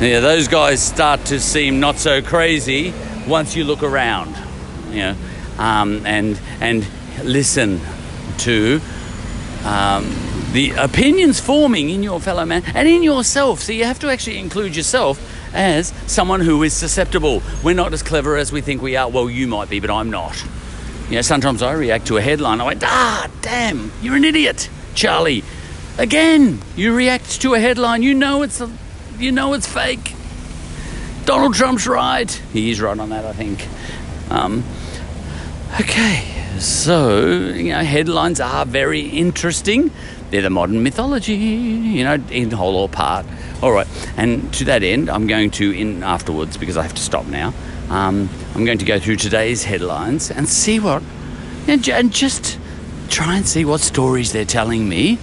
Yeah, those guys start to seem not so crazy once you look around, you know, um, and and listen to um, the opinions forming in your fellow man and in yourself. So you have to actually include yourself as someone who is susceptible. We're not as clever as we think we are. Well, you might be, but I'm not. You know, sometimes I react to a headline. I went, ah, damn, you're an idiot, Charlie. Again, you react to a headline. You know it's a, you know it's fake. Donald Trump's right. He is right on that, I think. Um, okay, so you know, headlines are very interesting. They're the modern mythology, you know, in whole or part. All right, and to that end, I'm going to in afterwards because I have to stop now. Um, I'm going to go through today's headlines and see what, and just try and see what stories they're telling me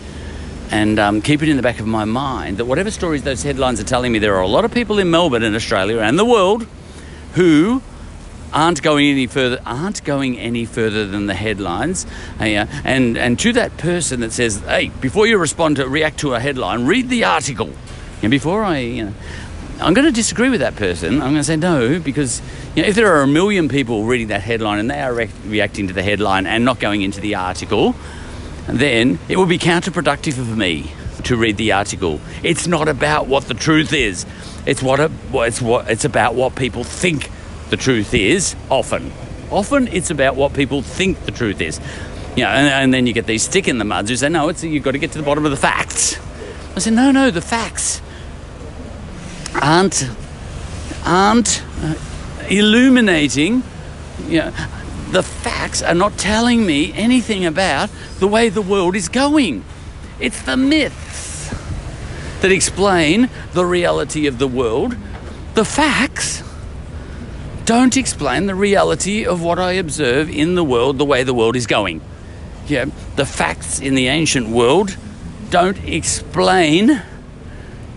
and um, keep it in the back of my mind that whatever stories those headlines are telling me, there are a lot of people in Melbourne and Australia and the world who aren't going any further aren't going any further than the headlines. Uh, and and to that person that says hey before you respond to react to a headline read the article. And before i you know i'm going to disagree with that person i'm going to say no because you know, if there are a million people reading that headline and they are re- reacting to the headline and not going into the article then it would be counterproductive for me to read the article. It's not about what the truth is. It's what a, it's what it's about what people think the truth is. Often, often it's about what people think the truth is. You know, and, and then you get these stick in the muds who say, "No, it's you've got to get to the bottom of the facts." I said, "No, no, the facts aren't aren't uh, illuminating." You know, the facts are not telling me anything about the way the world is going. It's the myths that explain the reality of the world. The facts don't explain the reality of what I observe in the world, the way the world is going. Yeah, the facts in the ancient world don't explain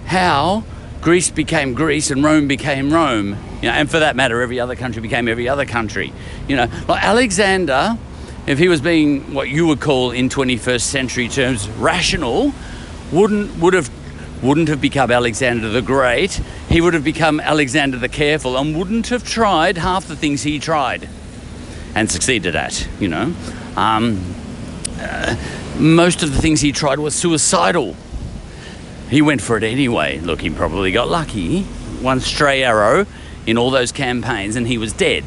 how Greece became Greece and Rome became Rome. You know, and for that matter, every other country became every other country. You know, like Alexander, if he was being what you would call in 21st century terms rational, wouldn't would have wouldn't have become Alexander the Great. He would have become Alexander the Careful and wouldn't have tried half the things he tried and succeeded at. You know, um, uh, most of the things he tried were suicidal he went for it anyway. Look, he probably got lucky. One stray arrow in all those campaigns and he was dead.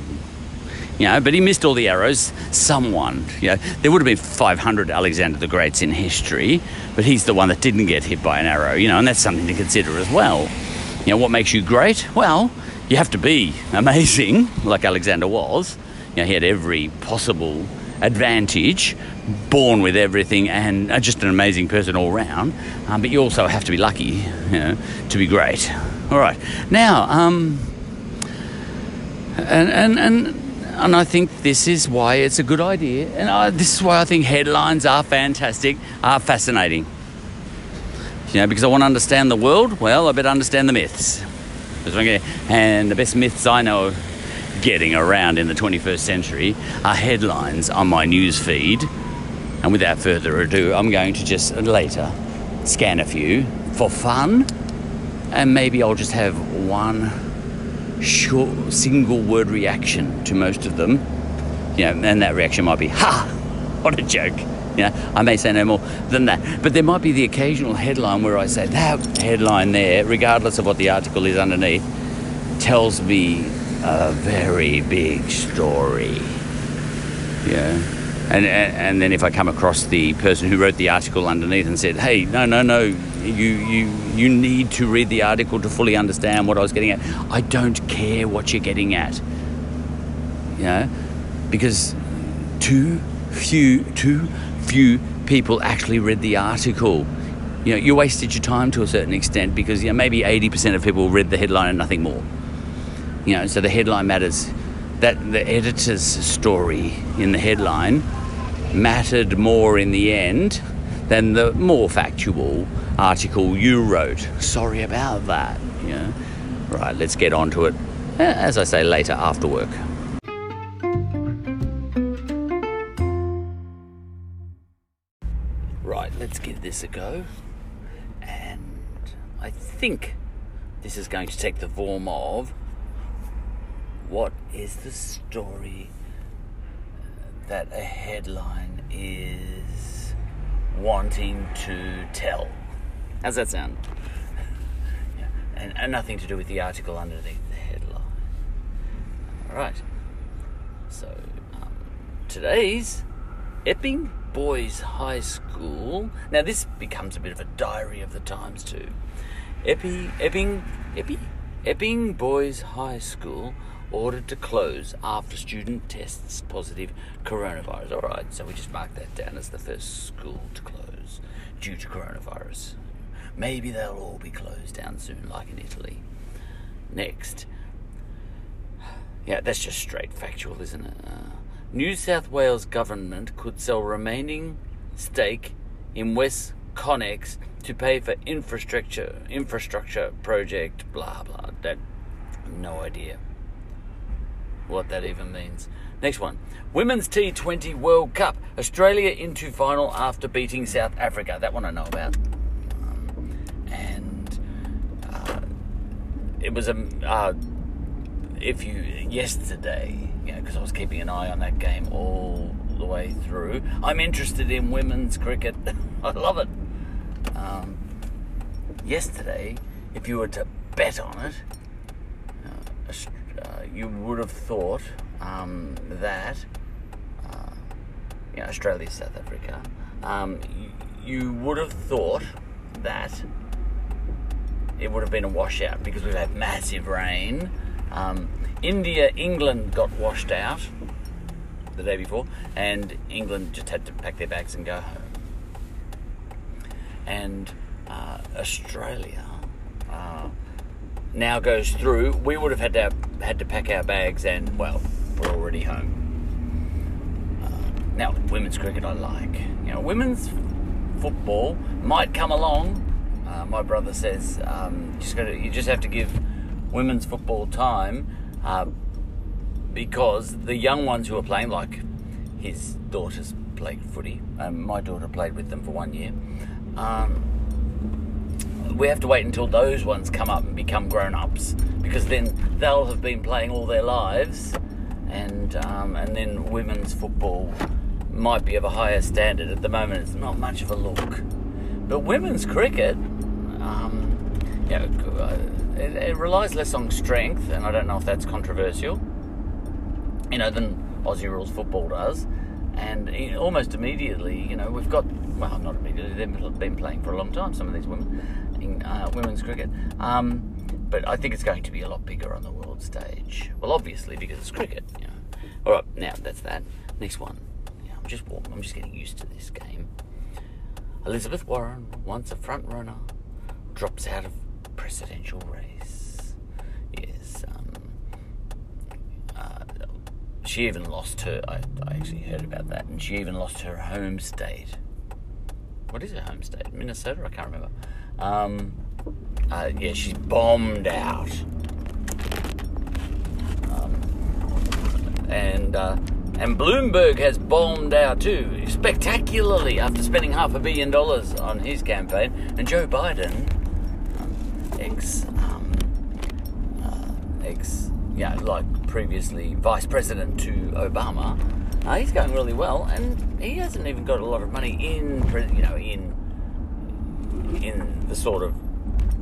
You know, but he missed all the arrows. Someone, you know, there would have been 500 Alexander the Greats in history, but he's the one that didn't get hit by an arrow, you know, and that's something to consider as well. You know, what makes you great? Well, you have to be amazing, like Alexander was. You know, he had every possible advantage, born with everything, and uh, just an amazing person all round. Um, but you also have to be lucky, you know, to be great. All right, now, um, and and and and I think this is why it's a good idea, and I, this is why I think headlines are fantastic, are fascinating. You know, because I want to understand the world. Well, I better understand the myths. And the best myths I know getting around in the 21st century are headlines on my news feed. And without further ado, I'm going to just later scan a few for fun, and maybe I'll just have one short single word reaction to most of them. You know, and that reaction might be, ha, what a joke. You know, I may say no more than that. But there might be the occasional headline where I say, that headline there, regardless of what the article is underneath, tells me a very big story. Yeah. And, and then if I come across the person who wrote the article underneath and said, "Hey, no, no, no, you you you need to read the article to fully understand what I was getting at." I don't care what you're getting at. You know, because too few too few people actually read the article. You know, you wasted your time to a certain extent because you know maybe 80% of people read the headline and nothing more. You know, so the headline matters. That the editor's story in the headline mattered more in the end than the more factual article you wrote. Sorry about that. Know. Right, let's get on to it. Eh, as I say, later after work. Right, let's give this a go. And I think this is going to take the form of what is the story that a headline is wanting to tell. How's that sound? yeah. and, and nothing to do with the article underneath the headline. All right. So um, today's Epping Boys High School. Now this becomes a bit of a diary of the times too. Epping, Epping, Epping, Epping Boys High School ordered to close after student tests positive coronavirus. All right, so we just mark that down as the first school to close due to coronavirus. Maybe they'll all be closed down soon, like in Italy. Next. Yeah, that's just straight factual, isn't it? Uh, New South Wales government could sell remaining stake in West Connex to pay for infrastructure infrastructure project blah blah that no idea what that even means. Next one. Women's T20 World Cup. Australia into final after beating South Africa. That one I know about. Um, and uh, it was a. Uh, if you. Yesterday, you know, because I was keeping an eye on that game all the way through. I'm interested in women's cricket. I love it. Um, yesterday, if you were to bet on it, uh, uh, you would have thought um, that uh, you know, Australia, South Africa, um, you, would have thought that it would have been a washout because we've had massive rain. Um, India, England got washed out the day before, and England just had to pack their bags and go home. And uh, Australia uh, now goes through, we would have had to had to pack our bags, and well, we're already home. Uh, now, women's cricket, I like. You know, women's football might come along. Uh, my brother says um, just gotta, you just have to give women's football time uh, because the young ones who are playing, like his daughters played footy, um, my daughter played with them for one year. Um, we have to wait until those ones come up and become grown ups because then they'll have been playing all their lives, and um, and then women's football might be of a higher standard. At the moment, it's not much of a look, but women's cricket, um, you know, it, it relies less on strength, and I don't know if that's controversial, you know, than Aussie rules football does and almost immediately, you know, we've got well, not immediately. They've been playing for a long time. Some of these women in uh, women's cricket, um, but I think it's going to be a lot bigger on the world stage. Well, obviously because it's cricket. All right, now that's that. Next one. Yeah, I'm just I'm just getting used to this game. Elizabeth Warren, once a front runner, drops out of presidential race. Yes. Um, uh, she even lost her. I, I actually heard about that, and she even lost her home state. What is her home state? Minnesota? I can't remember. Um, uh, yeah, she's bombed out. Um, and uh, and Bloomberg has bombed out too, spectacularly after spending half a billion dollars on his campaign. And Joe Biden, um, ex, um, uh, ex, yeah, like previously vice president to Obama, uh, he's going really well, and he hasn't even got a lot of money in, you know, in in the sort of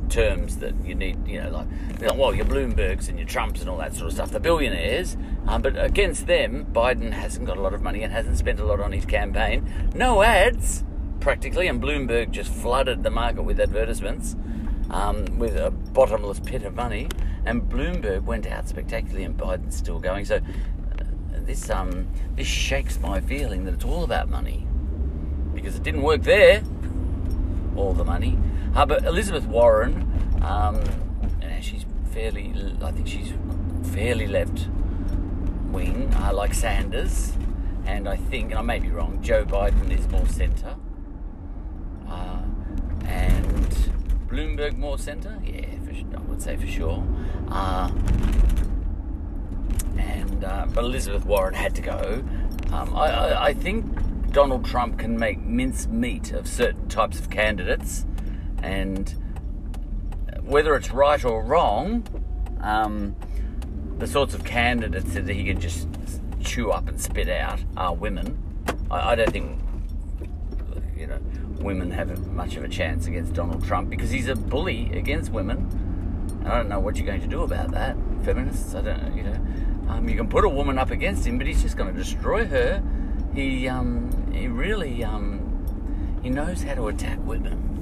terms that you need, you know, like, you know, well, your Bloombergs and your Trumps and all that sort of stuff, the billionaires. Um, but against them, Biden hasn't got a lot of money and hasn't spent a lot on his campaign. No ads, practically, and Bloomberg just flooded the market with advertisements um, with a bottomless pit of money. And Bloomberg went out spectacularly, and Biden's still going. So uh, this um, this shakes my feeling that it's all about money because it didn't work there. All the money, uh, but Elizabeth Warren, um, she's fairly, I think she's fairly left wing, uh, like Sanders, and I think, and I may be wrong, Joe Biden is more centre, uh, and Bloomberg more centre, yeah, for, I would say for sure. Uh, and uh, but Elizabeth Warren had to go. Um, I, I, I, think Donald Trump can make mincemeat of certain types of candidates, and whether it's right or wrong, um, the sorts of candidates that he can just chew up and spit out are women. I, I don't think you know women have much of a chance against Donald Trump because he's a bully against women. And I don't know what you're going to do about that, feminists. I don't know, you know. Um, you can put a woman up against him, but he's just going to destroy her. He um, he really um, he knows how to attack women.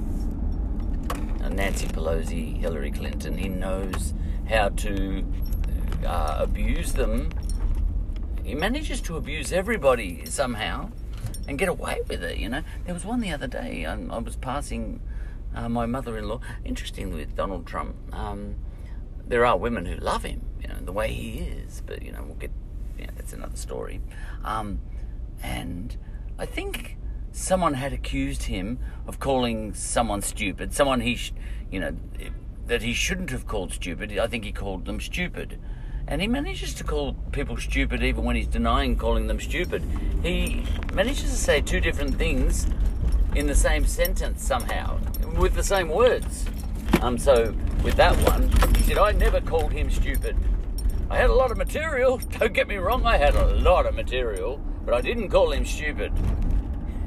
Uh, Nancy Pelosi, Hillary Clinton. He knows how to uh, abuse them. He manages to abuse everybody somehow and get away with it. You know, there was one the other day. I, um, I was passing uh, my mother-in-law. Interestingly, with Donald Trump, um, there are women who love him. You know, the way he is. But you know, we'll get. Yeah, that's another story. Um, and I think someone had accused him of calling someone stupid. Someone he, sh- you know, that he shouldn't have called stupid. I think he called them stupid. And he manages to call people stupid even when he's denying calling them stupid. He manages to say two different things in the same sentence somehow, with the same words. Um, so with that one, he said, I never called him stupid. I had a lot of material, don't get me wrong, I had a lot of material, but I didn't call him stupid.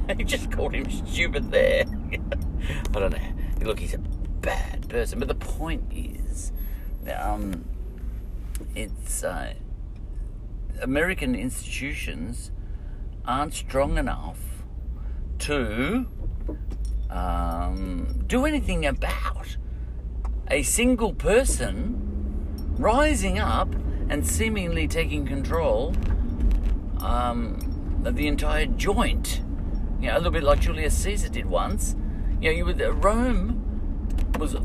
he just called him stupid there. I don't know. Look, he's a bad person, but the point is, um, it's uh, American institutions aren't strong enough to um, do anything about a single person rising up and seemingly taking control um, the entire joint. You know, a little bit like Julius Caesar did once. You know, you would, uh, Rome was a,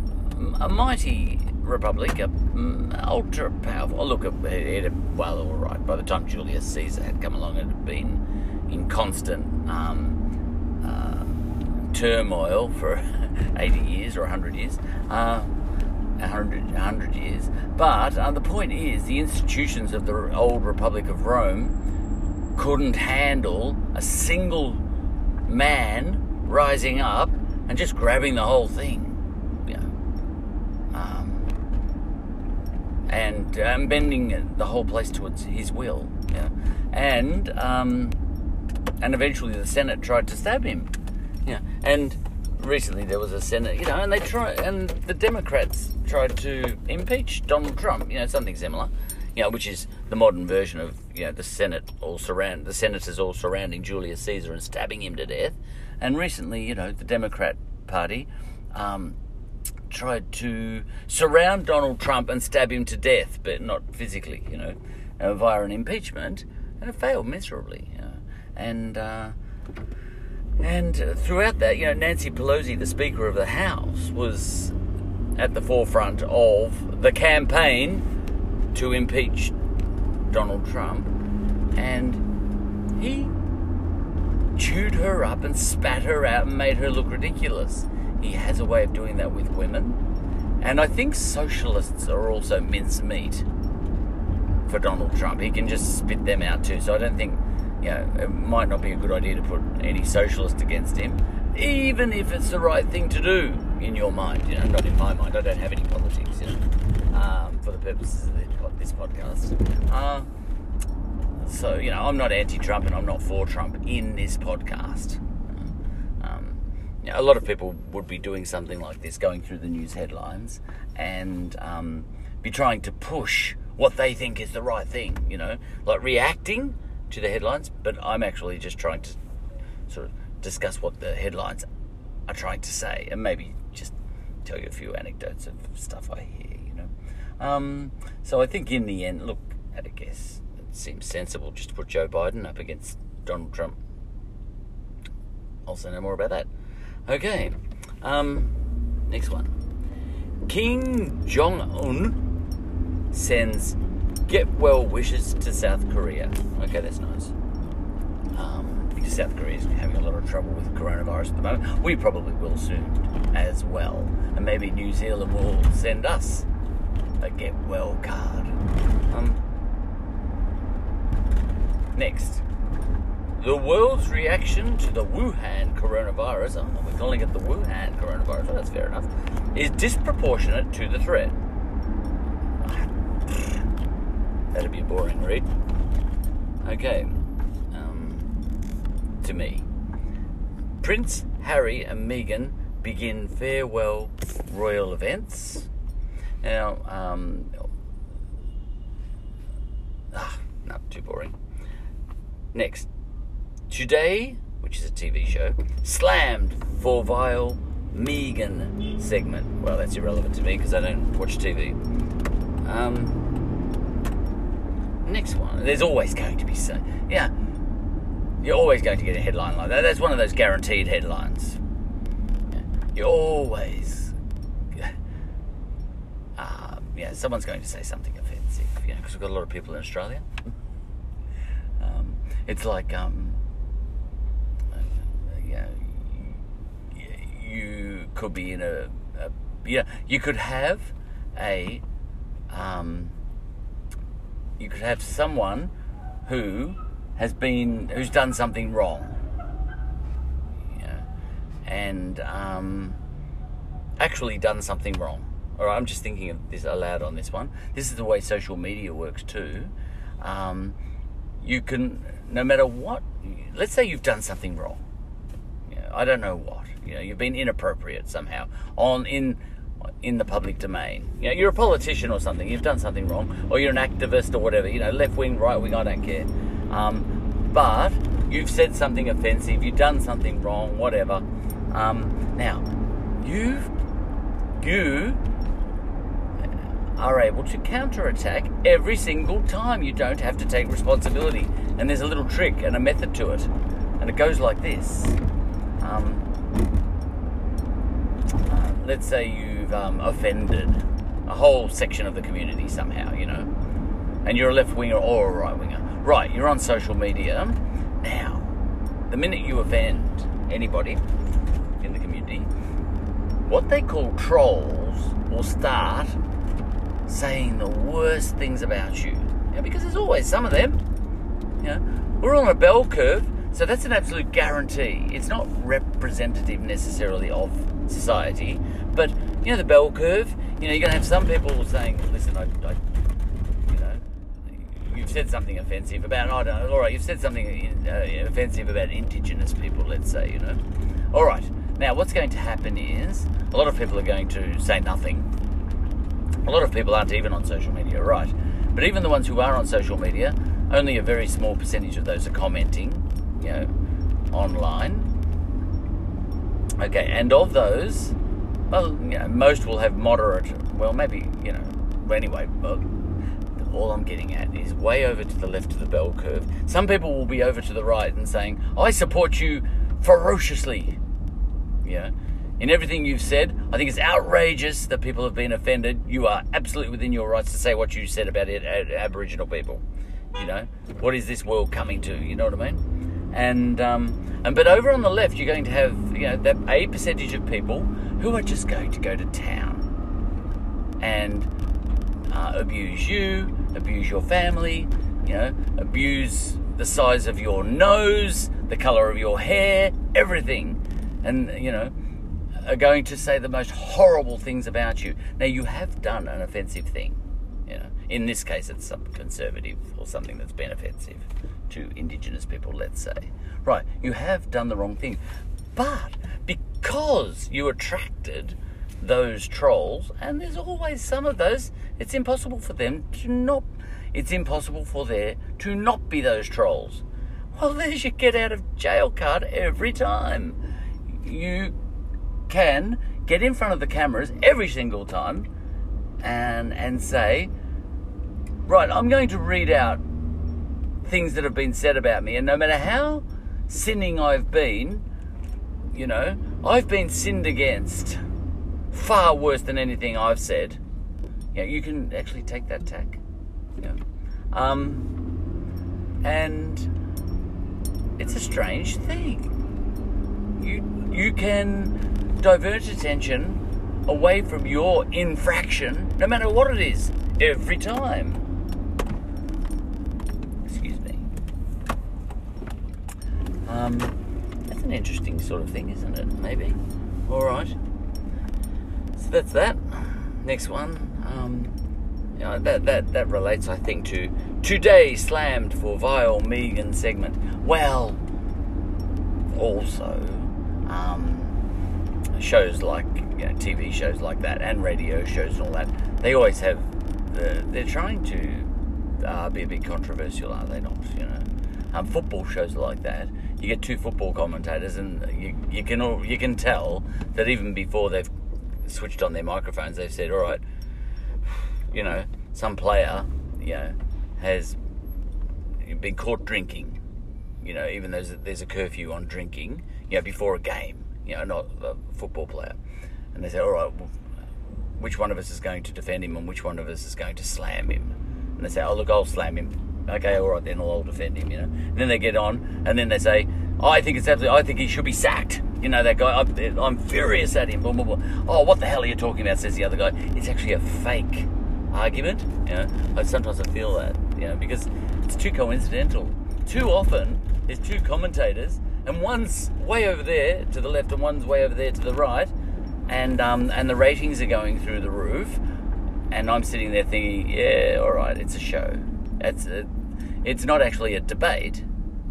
mighty republic, a um, ultra powerful. Oh, look, it, it, it, well, all right. By the time Julius Caesar had come along, it had been in constant um, uh, turmoil for 80 years or 100 years. Uh, 100, 100 years. But uh, the point is, the institutions of the old Republic of Rome couldn't handle a single man rising up and just grabbing the whole thing. Know, um, and um, bending the whole place towards his will. Know, and um, and eventually the Senate tried to stab him. Yeah, and recently there was a Senate, you know, and they tried, and the Democrats tried to impeach Donald Trump, you know, something similar, you know, which is the modern version of, you know, the Senate all surround, the senators all surrounding Julius Caesar and stabbing him to death. And recently, you know, the Democrat Party um, tried to surround Donald Trump and stab him to death, but not physically, you know, uh, via an impeachment, and it failed miserably. You know. And uh, and throughout that, you know, Nancy Pelosi, the Speaker of the House, was at the forefront of the campaign to impeach Donald Trump, and he chewed her up and spat her out and made her look ridiculous. He has a way of doing that with women, and I think socialists are also mincemeat for Donald Trump. He can just spit them out too. So I don't think you know, it might not be a good idea to put any socialist against him, even if it's the right thing to do in your mind. You know, not in my mind. I don't have any politics, you know, um, for the purposes of this podcast. Uh, so, you know, I'm not anti-Trump and I'm not for Trump in this podcast. Um, you know, a lot of people would be doing something like this, going through the news headlines and um, be trying to push what they think is the right thing. You know, like reacting to the headlines, but I'm actually just trying to sort of discuss what the headlines are trying to say and maybe just tell you a few anecdotes of stuff I hear. Um, so I think in the end, look, I guess, it seems sensible just to put Joe Biden up against Donald Trump. I'll say no more about that. Okay, um, next one. Kim Jong Un sends get well wishes to South Korea. Okay, that's nice. Um, because South Korea is having a lot of trouble with coronavirus at the moment. We probably will soon as well. And maybe New Zealand will send us a get well card. Um, next. The world's reaction to the Wuhan coronavirus, oh, we're calling it the Wuhan coronavirus, well, that's fair enough, is disproportionate to the threat. That'd be a boring read. Okay. Um, to me. Prince Harry and Meghan begin farewell royal events. Now, um, ah, not too boring. Next, today, which is a TV show, slammed for vile Meghan segment. Well, that's irrelevant to me because I don't watch TV. Um, next one. There's always going to be so. Yeah, you're always going to get a headline like that. That's one of those guaranteed headlines. You're always. Yeah, someone's going to say something offensive, you know, because we've got a lot of people in Australia. um, it's like, um, uh, you could be in a, a yeah, you could have a, um, you could have someone who has been who's done something wrong Yeah. and um, actually done something wrong right i'm just thinking of this aloud on this one this is the way social media works too um, you can no matter what let's say you've done something wrong i don't know what you know you've been inappropriate somehow on in in the public domain. You know, you're a politician or something, you've done something wrong, or you're an activist or whatever, you know, left wing, right wing, I don't care. Um, but you've said something offensive, you've done something wrong, whatever. Um, now, you you are able to counterattack every single time. You don't have to take responsibility. And there's a little trick and a method to it. And it goes like this. Um, uh, let's say you've um, offended a whole section of the community somehow, you know, and you're a left winger or a right winger. Right, you're on social media. Now, the minute you offend anybody in the community, what they call trolls will start saying the worst things about you. Yeah, because there's always some of them. Know, we're on a bell curve, so that's an absolute guarantee. It's not representative necessarily of society. But you know the bell curve. You know you're going to have some people saying, "Listen, I, I you know, you've said something offensive about. I don't know. All right, you've said something uh, offensive about Indigenous people. Let's say, you know. All right. Now, what's going to happen is a lot of people are going to say nothing. A lot of people aren't even on social media, right? But even the ones who are on social media, only a very small percentage of those are commenting, you know, online Okay, and of those, well, you know, most will have moderate. Well, maybe you know. Anyway, all I'm getting at is way over to the left of the bell curve. Some people will be over to the right and saying, "I support you ferociously." Yeah. In everything you've said, I think it's outrageous that people have been offended. You are absolutely within your rights to say what you said about it, Aboriginal people. You know, what is this world coming to? You know what I mean? And um, and but over on the left, you're going to have you know that a percentage of people who are just going to go to town and uh, abuse you, abuse your family, you know, abuse the size of your nose, the color of your hair, everything, and you know, are going to say the most horrible things about you. Now you have done an offensive thing. You know, in this case, it's some conservative or something that's been offensive to Indigenous people, let's say. Right, you have done the wrong thing. But because you attracted those trolls, and there's always some of those, it's impossible for them to not, it's impossible for there to not be those trolls. Well, there's your get out of jail card every time. You can get in front of the cameras every single time and and say, right, I'm going to read out things that have been said about me, and no matter how sinning I've been, you know, I've been sinned against far worse than anything I've said. Know, you can actually take that tack. Know. Um, and it's a strange thing. You you can divert attention away from your infraction, no matter what it is, every time. Excuse me. Um, that's an interesting sort of thing, isn't it? Maybe. All right. So that's that. Next one. Um, you know, that that that relates, I think, to today slammed for vile Meghan segment. Well, also um, shows like you know, TV shows like that and radio shows and all that, they always have. The, they're trying to uh, be a bit controversial, are they not? You know, um, football shows like that. You get two football commentators, and you, you can all, you can tell that even before they've switched on their microphones, they've said, "All right, you know, some player, you know, has been caught drinking. You know, even though there's a, there's a curfew on drinking, you know, before a game. You know, not a football player." And they say, "All right, well, which one of us is going to defend him, and which one of us is going to slam him?" And they say, "Oh, look, I'll slam him." Okay, all right, then I'll defend him. You know. And then they get on, and then they say, "I think it's absolutely. I think he should be sacked." You know that guy. I'm, I'm furious at him. Blah, blah, blah. Oh, what the hell are you talking about? Says the other guy. It's actually a fake argument. You know, I, sometimes I feel that. You know, because it's too coincidental. Too often, there's two commentators, and one's way over there to the left, and one's way over there to the right, and um, and the ratings are going through the roof, and I'm sitting there thinking, yeah, all right, it's a show. It's a, it's not actually a debate.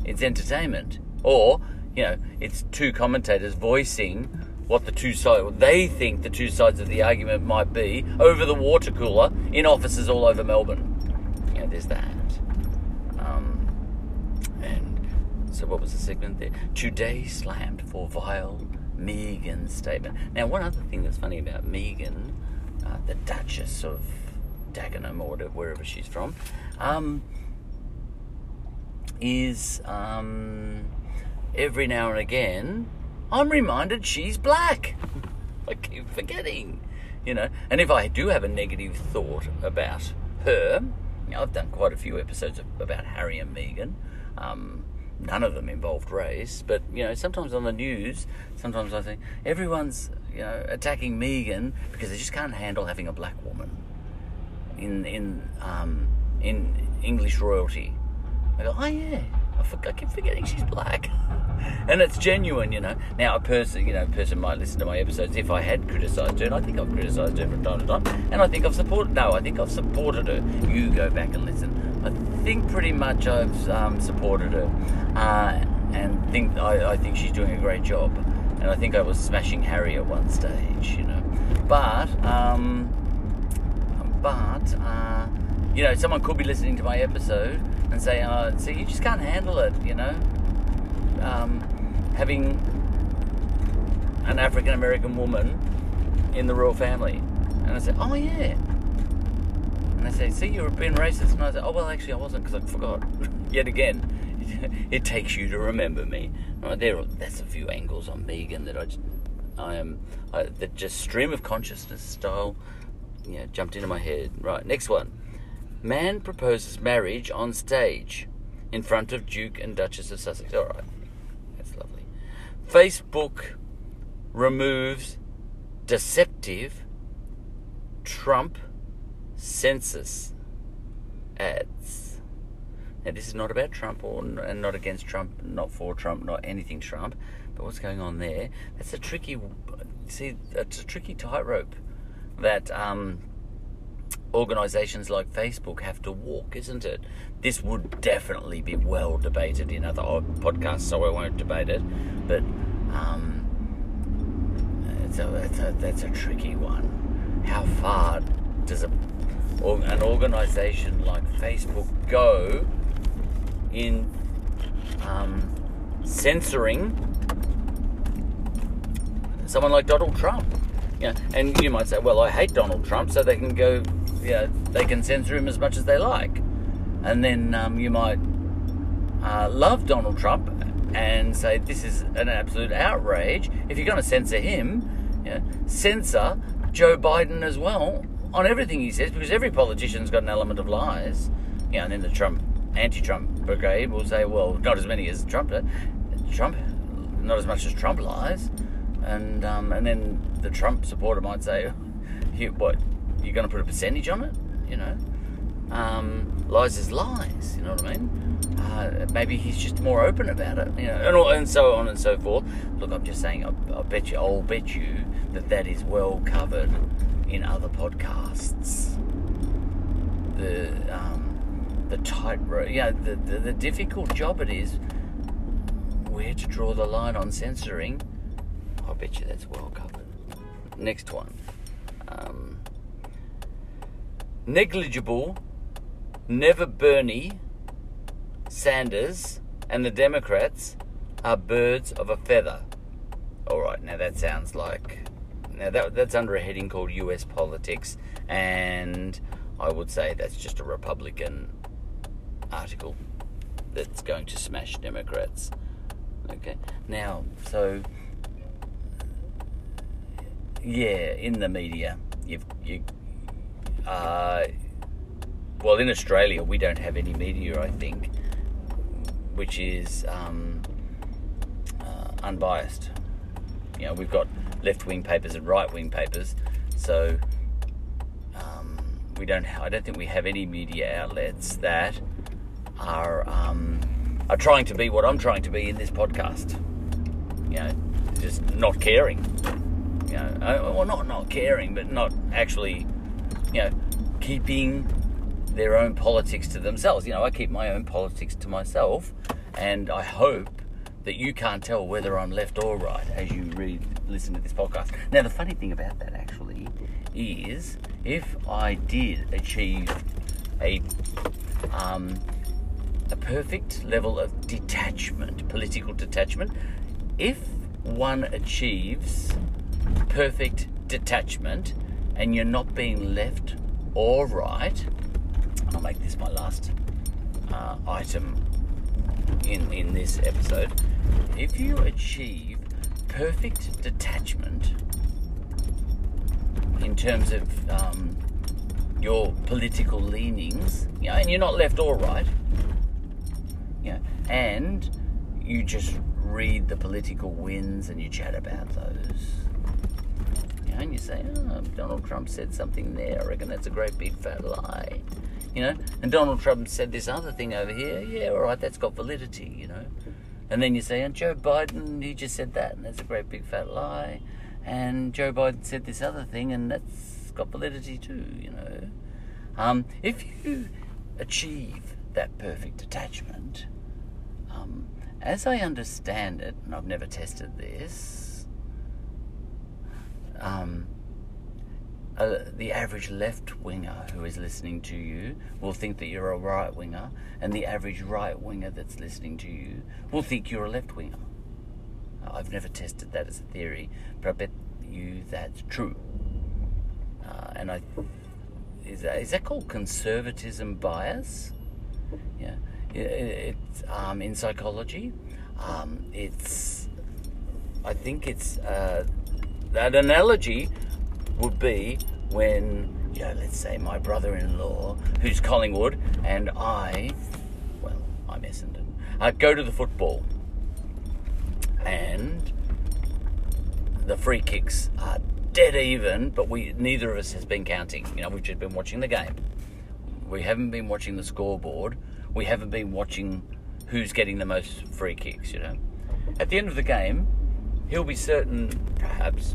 It's entertainment, or you know, it's two commentators voicing what the two sides, they think the two sides of the argument might be over the water cooler in offices all over Melbourne. Know, there's that. Um, and so, what was the segment there? Today slammed for vile Meghan statement. Now, one other thing that's funny about Meghan, uh, the Duchess of Dagenham or wherever she's from, um, is um, every now and again I'm reminded she's black. I keep forgetting, you know. And if I do have a negative thought about her, I've done quite a few episodes about Harry and Meghan. Um, none of them involved race, but you know, sometimes on the news, sometimes I think everyone's you know attacking Meghan because they just can't handle having a black woman in in um, in English royalty. I go, oh yeah, I, for, I keep forgetting she's black. and it's genuine, you know. Now, a person, you know, a person might listen to my episodes if I had criticised her, and I think I've criticised her from time to time, and I think I've supported. No, I think I've supported her. You go back and listen. I think pretty much I've um, supported her, uh, and think I, I think she's doing a great job. And I think I was smashing Harry at one stage, you know. But, um, but, uh, you know, someone could be listening to my episode and say, "Oh, see, you just can't handle it," you know um, having an African American woman in the royal family. And I said, oh yeah. And they say, see, you're being racist. And I said, oh, well, actually, I wasn't because I forgot. Yet again, it takes you to remember me. Right there, that's a few angles on Meghan that I, just, I am, I, that just stream of consciousness style, yeah, jumped into my head. Right, next one. Man proposes marriage on stage in front of Duke and Duchess of Sussex. All right. That's lovely. Facebook removes deceptive Trump census ads. Now, this is not about Trump or and not against Trump, not for Trump, not anything Trump. But what's going on there? That's a tricky. See, it's a tricky tightrope that um, organisations like Facebook have to walk, isn't it? This would definitely be well debated in other podcasts, so I won't debate it. But um, it's a, it's a, that's a tricky one. How far does a, an organisation like Facebook go in um, censoring someone like Donald Trump? Yeah, and you might say, well, I hate Donald Trump, so they can go yeah, they can censor him as much as they like. And then um, you might uh, love Donald Trump and say this is an absolute outrage. If you're going to censor him, you know, censor Joe Biden as well on everything he says, because every politician's got an element of lies. You know, and then the Trump anti-Trump brigade will say, well, not as many as Trump. Trump, not as much as Trump lies. And um, and then the Trump supporter might say, what you're going to put a percentage on it, you know. Um, lies is lies, you know what I mean? Uh, maybe he's just more open about it, you know, and, and so on and so forth. Look, I'm just saying, I, I bet you, I'll bet you that that is well covered in other podcasts. The um, the tight yeah, the, the the difficult job it is where to draw the line on censoring I bet you that's well covered. Next one. Um, negligible, never Bernie, Sanders, and the Democrats are birds of a feather. All right, now that sounds like now that that's under a heading called U.S. politics, and I would say that's just a Republican article that's going to smash Democrats. Okay, now so yeah, in the media, you've you uh, well in Australia we don't have any media, I think, which is um, uh, unbiased. You know, we've got left wing papers and right wing papers, so um, we don't. I don't think we have any media outlets that are um, are trying to be what I'm trying to be in this podcast. You know, just not caring. You know, uh, well, not not caring, but not actually, you know, keeping their own politics to themselves. You know, I keep my own politics to myself, and I hope that you can't tell whether I'm left or right as you read, listen to this podcast. Now, the funny thing about that actually is if I did achieve a um, a perfect level of detachment, political detachment, if one achieves perfect detachment and you're not being left or right, I'll make this my last uh, item in, in this episode. If you achieve perfect detachment in terms of um, your political leanings, you know, and you're not left or right, you know, and you just read the political wins and you chat about those. You know, and you say, oh, Donald Trump said something there. I reckon that's a great big fat lie. You know, and Donald Trump said this other thing over here. Yeah, all right, that's got validity. You know, and then you say, and Joe Biden, he just said that, and that's a great big fat lie. And Joe Biden said this other thing, and that's got validity too. You know, um, if you achieve that perfect attachment, um, as I understand it, and I've never tested this, um, uh, the average left winger who is listening to you will think that you're a right winger, and the average right winger that's listening to you will think you're a left winger. I've never tested that as a theory, but I bet you that's true. Uh, and I is that, is that called conservatism bias? Yeah, it, it's um, in psychology. Um, it's I think it's uh, that analogy would be when, you know, let's say my brother in law, who's Collingwood, and I, well, I'm Essendon, uh, go to the football. And the free kicks are dead even, but we neither of us has been counting. You know, we've just been watching the game. We haven't been watching the scoreboard. We haven't been watching who's getting the most free kicks, you know. At the end of the game, he'll be certain, perhaps,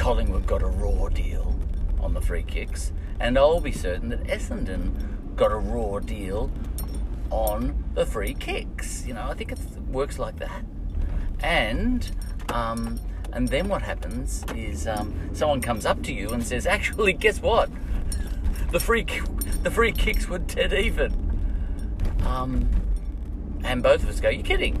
Collingwood got a raw deal on the free kicks, and I'll be certain that Essendon got a raw deal on the free kicks. You know, I think it works like that. And um, and then what happens is um, someone comes up to you and says, "Actually, guess what? The free the free kicks were dead even." Um, and both of us go, "You're kidding?"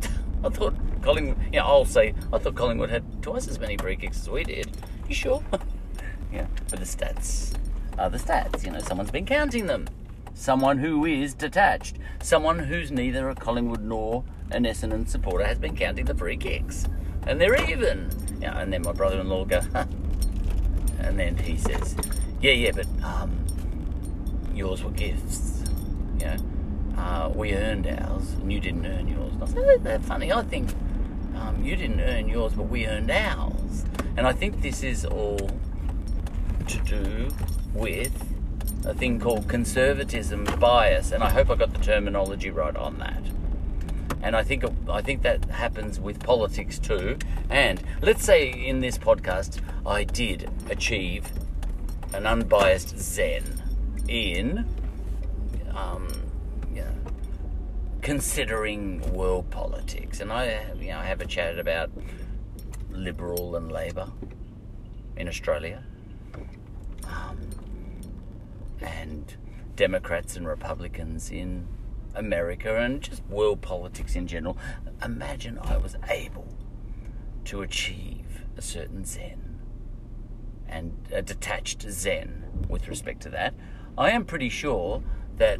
I thought Collingwood, yeah, I'll say, I thought Collingwood had twice as many free kicks as we did. You sure? yeah, but the stats are the stats. You know, someone's been counting them. Someone who is detached. Someone who's neither a Collingwood nor an Essendon supporter has been counting the free kicks. And they're even. Yeah, and then my brother in law goes. And then he says, yeah, yeah, but um, yours were gifts. You know, uh, we earned ours and you didn't earn yours. And I said, that's funny. I think um, you didn't earn yours, but we earned ours. And I think this is all to do with a thing called conservatism bias, and I hope I got the terminology right on that. And I think I think that happens with politics too. And let's say in this podcast I did achieve an unbiased zen in um, considering world politics, and I, you know, I have a chat about Liberal and Labor in Australia, um, and Democrats and Republicans in America, and just world politics in general. Imagine I was able to achieve a certain zen and a detached zen with respect to that. I am pretty sure that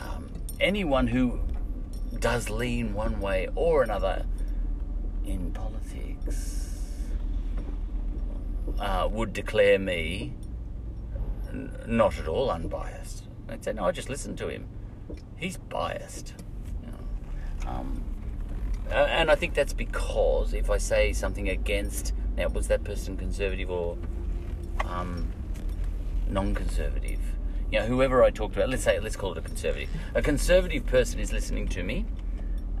um, anyone who does lean one way or another in politics uh, would declare me n- not at all unbiased. They'd say, no, I just listened to him. He's biased. Um, and I think that's because if I say something against, now was that person conservative or um, non-conservative? You know, whoever I talked about, let's say, let's call it a conservative. A conservative person is listening to me,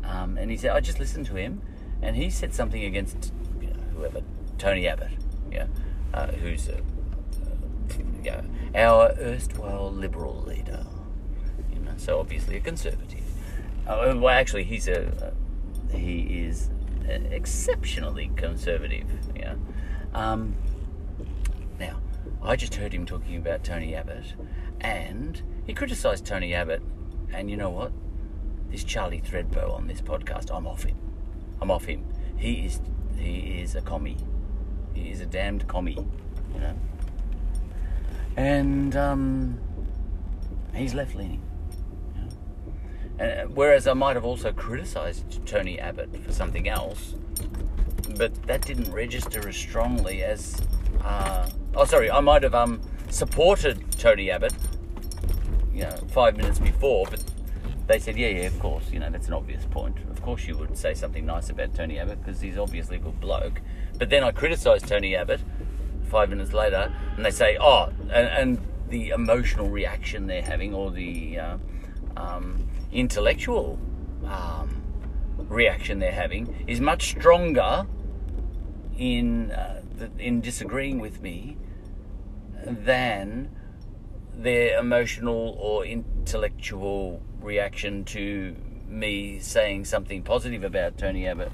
um, and he said, I just listened to him, and he said something against you know, whoever, Tony Abbott, yeah, uh, who's a, uh, our erstwhile liberal leader, you know, so obviously a conservative. Uh, well, actually, he's a, uh, he is exceptionally conservative, yeah. Um, now, I just heard him talking about Tony Abbott, and he criticised Tony Abbott. And you know what? This Charlie Threadbow on this podcast, I'm off him. I'm off him. He is he is a commie. He is a damned commie, you know. And um, he's left leaning. Uh, whereas I might have also criticised Tony Abbott for something else, but that didn't register as strongly as. Uh, oh, sorry, I might have um, supported Tony Abbott, you know, five minutes before, but they said, yeah, yeah, of course, you know, that's an obvious point. Of course, you would say something nice about Tony Abbott because he's obviously a good bloke. But then I criticised Tony Abbott five minutes later, and they say, oh, and, and the emotional reaction they're having, or the uh, um, intellectual um, reaction they're having, is much stronger in uh, in disagreeing with me than their emotional or intellectual reaction to me saying something positive about Tony Abbott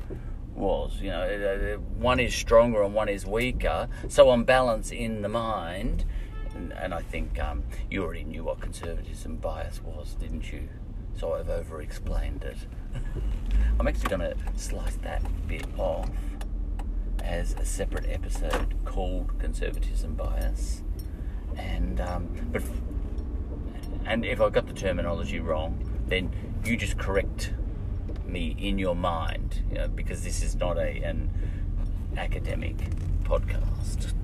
was. You know, one is stronger and one is weaker. So on balance, in the mind, and, and I think um, you already knew what conservatism bias was, didn't you? So I've over-explained it. I'm actually going to slice that bit off as a separate episode called conservatism bias and um, but and if I got the terminology wrong, then you just correct me in your mind, you know, because this is not a an academic podcast.